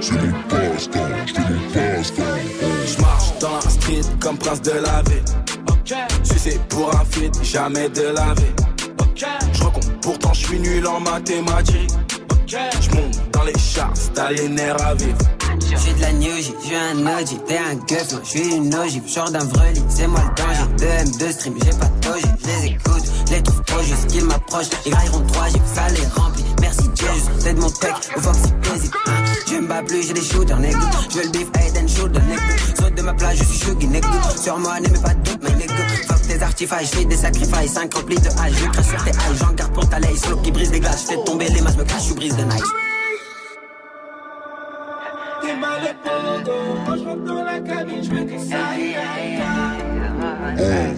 C'est mon passe-temps, j'fais mon passe-temps. J'marche dans la street comme prince de la vie. Si c'est pour un feat, jamais de la vie. Je recompte, pourtant je suis nul en mathématiques. Je monte dans les charts, t'as les nerfs à vivre. J'suis de la new j'suis un OG, t'es un gueuf, moi j'suis une ogive, genre d'un vreli, c'est moi le danger. 2 M2 stream, j'ai pas de doji, j'les écoute, les trouve trop juste qu'ils m'approchent, les grailleront 3 j'ai ça les remplit. Merci Dieu, c'est de mon tech, au Foxy Basic. Je me bats plus, j'ai des shooters, nigga. Je veux le beef, head and shoulder, nigga. Saute de ma place, je suis chuggy, nigga. Sur moi, n'aimez pas de doute, mais nigga. Fuck tes artifices, j'fais des sacrifices, 5 remplis de hache. Je crache sur tes haches, j'en garde pour ta laisse. Solo qui brise des glaces, j'fais tomber les masses, me cache, je brise de nice. T'es mal le pogo. Quand je rentre dans la cabine, je veux que ça aille, aille, aille.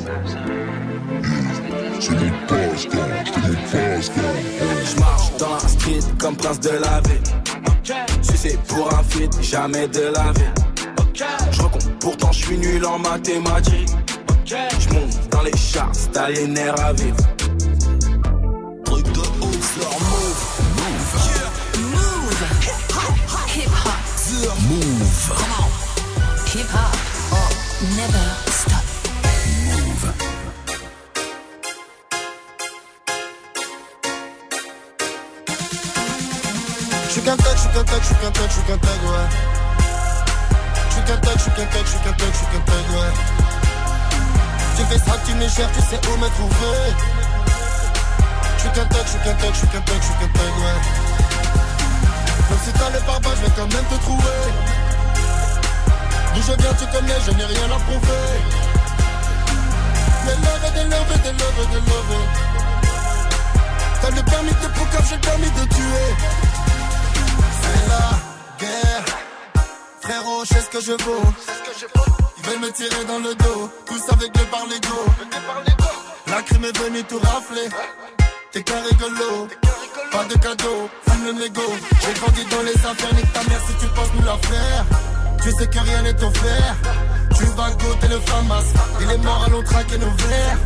C'est j'fais mon passe-temps. J'marche dans la street comme prince de la vie. Si c'est pour un feat, jamais de la vie. Je recompte, pourtant je suis nul en mathématiques. Je monte dans les charts, t'as les nerfs à vivre. Hip hop. Never stop. J'suis qu'un tag, j'suis qu'un tag, j'suis qu'un tag, j'suis qu'un tag, ouais. J'suis qu'un tag, j'suis qu'un tag, j'suis qu'un tag, j'suis qu'un tag, ouais. J'ai fait ça, tu cher, tu sais où me trouver. J'suis qu'un tag, j'suis qu'un tag, j'suis qu'un tag, j'suis qu'un tag, ouais. Même si t'as le pare-balles, j'vais quand même te trouver. D'où je viens, tu connais, je n'ai rien à prouver. Des love, des love, des love, des love. T'as le permis de poucave, j'ai le permis de tuer. C'est la guerre. Frérot, je sais ce que je vaux. Ils veulent me me tirer dans le dos, tous avec le par l'ego. La crime est venue tout rafler. T'es qu'un rigolo, pas de cadeau, fume le mégot. J'ai grandi dans les affaires, nique ta mère si tu penses nous la faire. Tu sais que rien n'est offert. Tu vas goûter le famas, il est mort allons traquer nos verres.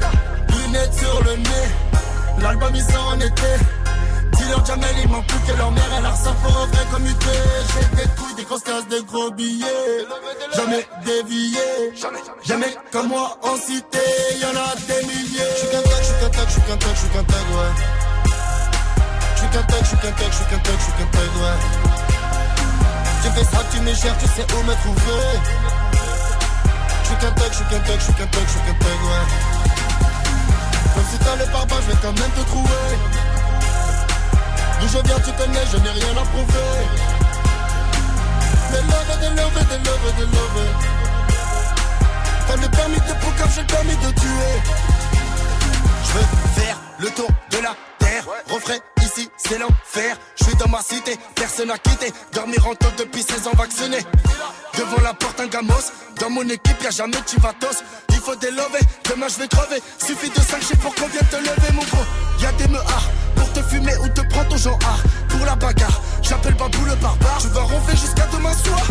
Lunettes sur le nez, l'album il sort en été. Dis-leur Jamel, ils m'ont que leur mère, elle a ressort pour un vrai comme UT. J'ai des couilles, des grosses cases, de gros billets. Jamais dévié, jamais comme moi en cité, y'en a des milliers. J'suis qu'un tag, j'suis qu'un tag, j'suis qu'un tag, j'suis qu'un tag, ouais. J'suis qu'un tag, j'suis qu'un tag, j'suis qu'un tag, j'suis qu'un tag, ouais. Tu fais ça, tu m'es cher, tu sais où me trouver. J'suis qu'un tag, j'suis qu'un tag, j'suis qu'un tag, j'suis qu'un tag, ouais. Même si t'as le pare j'vais quand même te trouver. D'où je viens, tu connais, je n'ai rien à prouver. Des love, des love, des love, des. T'as le permis de poucave, j'ai le permis de tuer. Je veux faire le tour de la terre. Refrain c'est l'enfer. Je suis dans ma cité, personne n'a quitté. Dormir en taule depuis 16 ans vacciné. Devant la porte, un gamos. Dans mon équipe, y'a jamais de chivatos. Il faut des lovés, demain je vais crever. Suffit de 5 chiffres pour qu'on vienne te lever, mon gros. Y'a des meuhards pour te fumer ou te prendre ton genre art. Pour la bagarre, j'appelle Babou le barbare. Tu vas ronfler jusqu'à demain soir.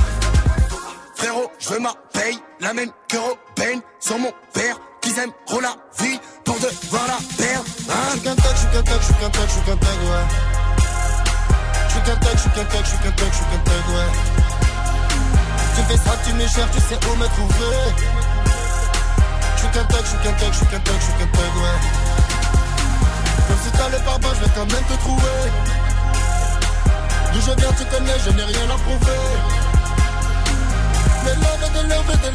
Frérot, je veux ma paye, la même que Robin sur mon père. Qu'ils aimeront la vie pour devoir la perdre. Hein? J'suis qu'un tag, j'suis qu'un tag, j'suis qu'un tag, j'suis qu'un tag, ouais. J'suis qu'un tag, j'suis qu'un tag, j'suis qu'un tag, j'suis qu'un tag, ouais. Tu fais ça, tu m'es cher, tu sais où me trouver. J'suis qu'un tag, j'suis qu'un tag, j'suis qu'un tag, j'suis qu'un tag, ouais. Même si t'as le pare-balles, je vais quand même te trouver. D'où je viens, tu connais, je n'ai rien à prouver. Des love, des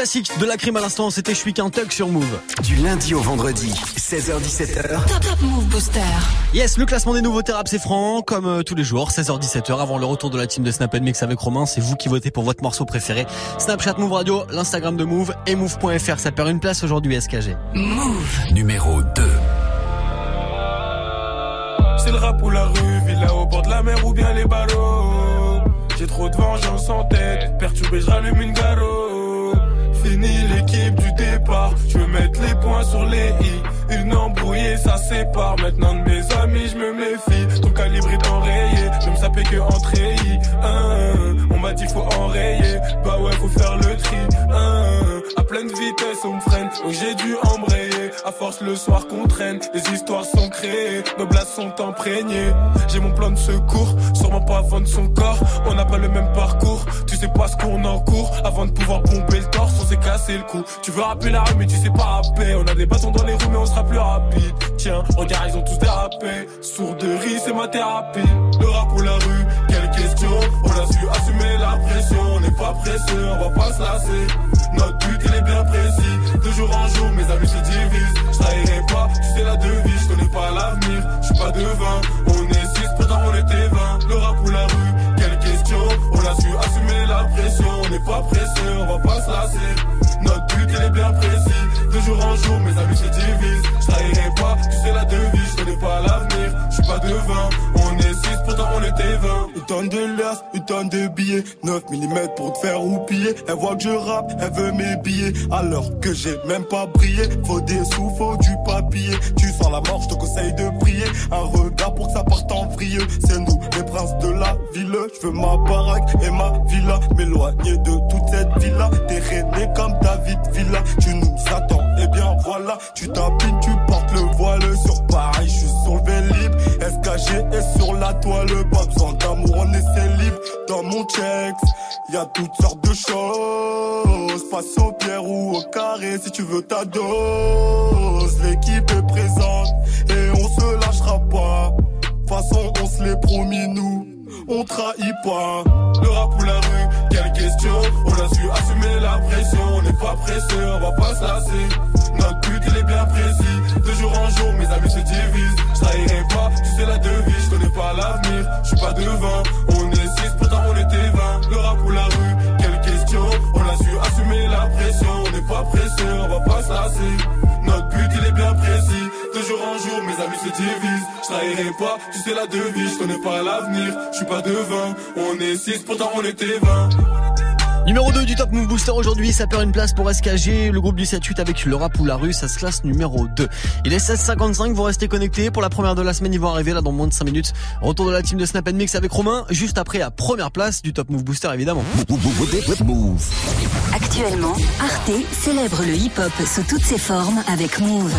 classique de la crime à l'instant, c'était Je suis qu'un tug sur Move. Du lundi au vendredi, 16h17h. Top Top Move Booster. Yes, le classement des nouveaux thérapes, c'est franc, comme euh, tous les jours, 16h17h, avant le retour de la team de Snap Mix avec Romain, c'est vous qui votez pour votre morceau préféré. Snapchat Move Radio, l'Instagram de Move et Move.fr, ça perd une place aujourd'hui SKG. Move. Numéro 2. C'est le rap ou la rue, villa au bord de la mer ou bien les ballots. J'ai trop de vengeance en tête, perturbé, je rallume une garo. Fini l'équipe du départ, je veux mettre les points sur les i. Une embrouillée, ça sépare. Maintenant de mes amis, je me méfie. Ton calibre est enrayé, je me sapais que en treillis. Hein, on m'a dit faut enrayer, bah ouais, faut faire le tri. Hein, à pleine vitesse, on me freine, donc j'ai dû embrayer. À force, le soir qu'on traîne, les histoires sont créées, nos blagues sont imprégnées. J'ai mon plan de secours, sûrement pas vendre son corps. On n'a pas le même parcours, tu sais pas ce qu'on encourt. Avant de pouvoir pomper le torse, on s'est cassé le cou. Tu veux rapper la rue, mais tu sais pas rapper. On a des bâtons dans les roues, mais on sera plus rapide. Tiens, regarde, ils ont tous dérapé. Sourderie, c'est ma thérapie. Le rap ou la rue, quelle question. On a su assumer la pression. On n'est pas pressé, on va pas se lasser. Notre but, il est bien précis. De jour en jour, mes amis se divisent. Je trahirai pas, tu sais la devise. Je connais pas l'avenir, je suis pas devin. On est six, pourtant on était 20. Le rap ou la rue, quelle question. On a su assumer la pression. On n'est pas pressé, on va pas se lasser. Notre De jour en jour, mes amis se divisent. Je trahirai pas, tu sais la devise. Je connais pas l'avenir, je suis pas devin. On est six, pourtant on était 20. Une tonne de liasses, une tonne de billets. 9 mm pour te faire roupiller. Elle voit que je rappe, elle veut mes billets. Alors que j'ai même pas brillé. Faut des sous, faut du papier. Tu sens la mort, je te conseille de prier. Un regard pour que ça parte en vrille. C'est nous, les princes de la ville. Je veux ma baraque et ma villa. M'éloigner de toute cette villa T'es comme David Villa Tu nous attends, et bien voilà Tu tapines, tu portes le voile Sur Paris, je suis sur le Vélib SKG est sur la toile. Pas besoin d'amour, on est célib Dans mon checks, y a toutes sortes de choses. Passe au pierre ou au carré si tu veux ta dose. L'équipe est présente et on se lâchera pas. De toute façon on se l'est promis nous on trahit pas. Le rap ou la rue, quelle question On a su assumer la pression. On n'est pas pressé, on va pas se lasser. Notre but il est bien précis. De jour en jour mes amis se divisent. Je trahirai pas, tu sais la devise Je connais pas l'avenir, je suis pas devin. On est six, pourtant on était 20 Le rap ou la rue, quelle question On a su assumer la pression. On n'est pas pressé, on va pas se lasser. Notre but il est bien précis De jour amis se divisent. Je trahirai pas, tu sais la devise, je connais pas l'avenir, je suis pas devin. On est 6, pourtant on était 20. Numéro 2 du Top Move Booster aujourd'hui, ça perd une place pour SKG, le groupe du 7-8 avec le rap ou la rue, ça se classe numéro 2. Il est 16h55, vous restez connectés pour la première de la semaine, ils vont arriver là dans moins de 5 minutes. Retour de la team de Snap Mix avec Romain, juste après à première place du Top Move Booster évidemment. Move. Actuellement, Arte célèbre le hip-hop sous toutes ses formes avec Move.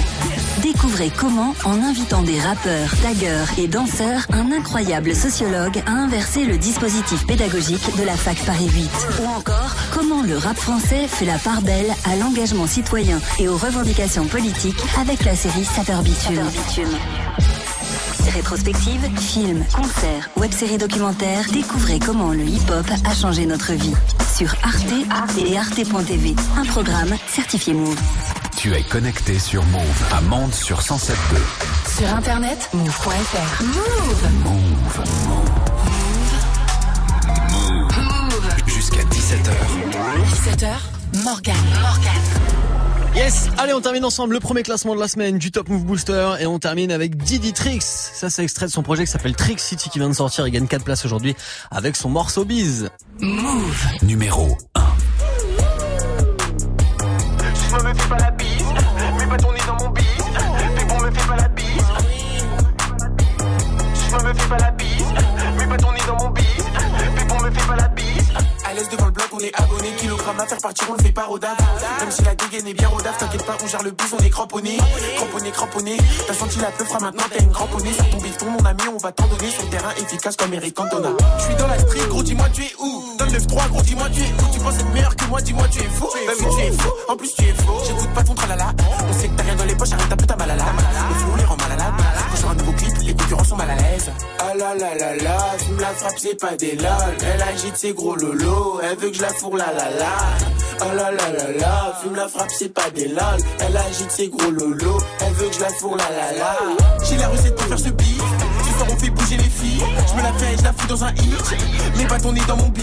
Découvrez comment, en invitant des rappeurs, taggeurs et danseurs, un incroyable sociologue a inversé le dispositif pédagogique de la fac Paris 8. Ou encore, comment le rap français fait la part belle à l'engagement citoyen et aux revendications politiques avec la série Sapeur Bitume. Rétrospective, films, concerts, web-séries documentaires, découvrez comment le hip-hop a changé notre vie. Sur Arte et arte.tv. Un programme certifié Move. Tu es connecté sur Move à Mende sur 107.2. Sur internet, move.fr. Move. Move. Move. Jusqu'à 17h. 17h, Morgan. Morgan. Yes, allez on termine ensemble le premier classement de la semaine du Top Move Booster et on termine avec Didi Trix. Ça c'est extrait de son projet qui s'appelle Trick City qui vient de sortir, il gagne 4 places aujourd'hui avec son morceau bise. Move numéro 1. Je me fais pas la bise, mais pas tourner dans mon bise. Mais bon, me fais pas la bise. Je me fais pas la bise, mais pas tourner dans mon bise. Mais bon, me fais pas la bise. À l'aise devant le bloc, on est abonné. Kilogramme à faire partir, on le fait pas rodave. Même si la dégaine est bien rodave, t'inquiète pas, on gère le bus, on est cramponné. Cramponné, cramponné. T'as senti la peu fera maintenant, t'as une cramponnée. Sur ton bifton, mon ami, on va t'en donner. Sur le terrain efficace comme Eric Cantona. Je suis dans la street, gros, dis-moi, tu es où? Dans le 9-3, gros, dis-moi, tu es où? Tu penses être meilleur que moi, dis-moi, tu es fou. Bah oui, tu es fou. En plus, tu es faux. J'écoute pas ton tralala. On sait que t'as rien dans les poches, arrête un peu ta malala. Le sont mal à l'aise. Ah là là là là, fume la frappe, c'est pas des lol. Elle agite ses gros lolos, elle veut que je la fourre la la la. Ah là là là là, fume la frappe, c'est pas des lol. Elle agite ses gros lolos, elle veut que je la fourre la la la. J'ai la recette pour faire ce beat. On fait bouger les filles. Je me la fais, je la fous dans un hit. Pas ton nez dans mon bis.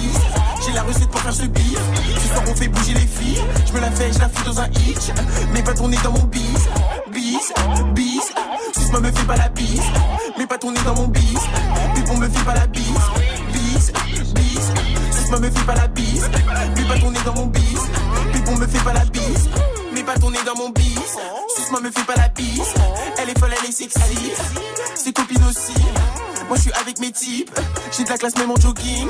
J'ai la recette pour faire ce beat. Ce soir on fait bouger les filles. Je me la fais, je la fous dans un hit. Pas ton nez dans mon bis. Bis, bis. Susma me fait pas la bise. Pas ton nez dans mon bis. Pépon me fait pas la bise. Bis, bis. Susma me fait pas la bise. Pas ton nez dans mon bis. Pépon me fait pas la bise. Pas ton nez dans mon bis. Susma me fait pas la bise. Elle est folle, elle est sexy. Ses copines aussi. Moi je suis avec mes types, j'ai de la classe même en jogging.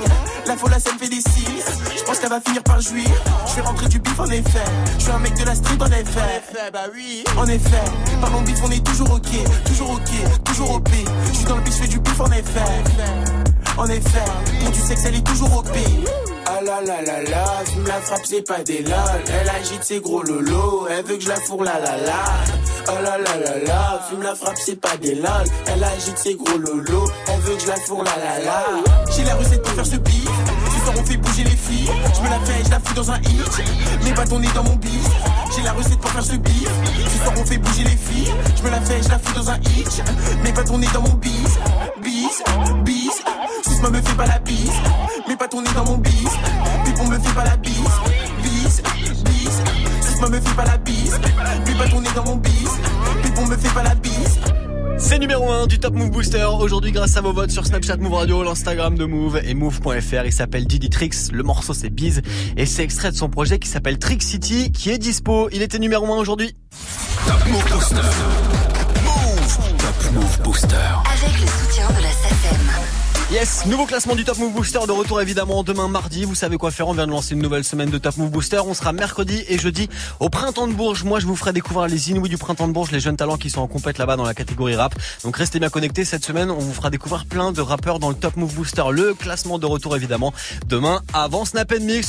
La folle ça me fait des cils. Je pense qu'elle va finir par jouir. Je vais rentrer du bif en effet. Je suis un mec de la street en effet. bah oui. En effet, parlons bif on est toujours ok, toujours ok, toujours OP. Je suis dans le bif, je fais du bif en effet. En effet, pour du sexe elle est toujours OP. Ah là là là là, fume la frappe c'est pas des lol. Elle agite ses gros lolos, elle veut que je la fourre la la la. Oh là là là là, fume la frappe c'est pas des lol. Elle agite ses gros lolos, elle veut que je la fourre la la la. J'ai la recette pour faire ce beat. On fait bouger les filles. Je me la fais, je la fous dans un hit. Pas ton nez dans mon bis. J'ai la recette pour faire ce beat. Ce soir on fait bouger les filles. Je me la fais, je la fous dans un hit. Pas ton nez dans mon bis. Bis, bis. Susma me fait pas la bise. Pas ton nez dans mon bis. Pipon me fait pas la bise. Bis, bis. Susma me fait pas la bise. Pas ton nez dans mon bis. Pipon me fait pas la bise. C'est numéro 1 du Top Move Booster. Aujourd'hui, grâce à vos votes sur Snapchat Move Radio, l'Instagram de Move et Move.fr. Il s'appelle Didi Trix. Le morceau, c'est Biz. Et c'est extrait de son projet qui s'appelle Trick City, qui est dispo. Il était numéro 1 aujourd'hui. Top Move Booster. Move. Top Move Booster. Avec le soutien de la SACEM. Yes, nouveau classement du Top Move Booster de retour évidemment demain mardi. Vous savez quoi faire, on vient de lancer une nouvelle semaine de Top Move Booster. On sera mercredi et jeudi au Printemps de Bourges. Moi, je vous ferai découvrir les Inouïs du Printemps de Bourges, les jeunes talents qui sont en compète là-bas dans la catégorie rap. Donc restez bien connectés. Cette semaine, on vous fera découvrir plein de rappeurs dans le Top Move Booster. Le classement de retour évidemment demain avant Snap Mix.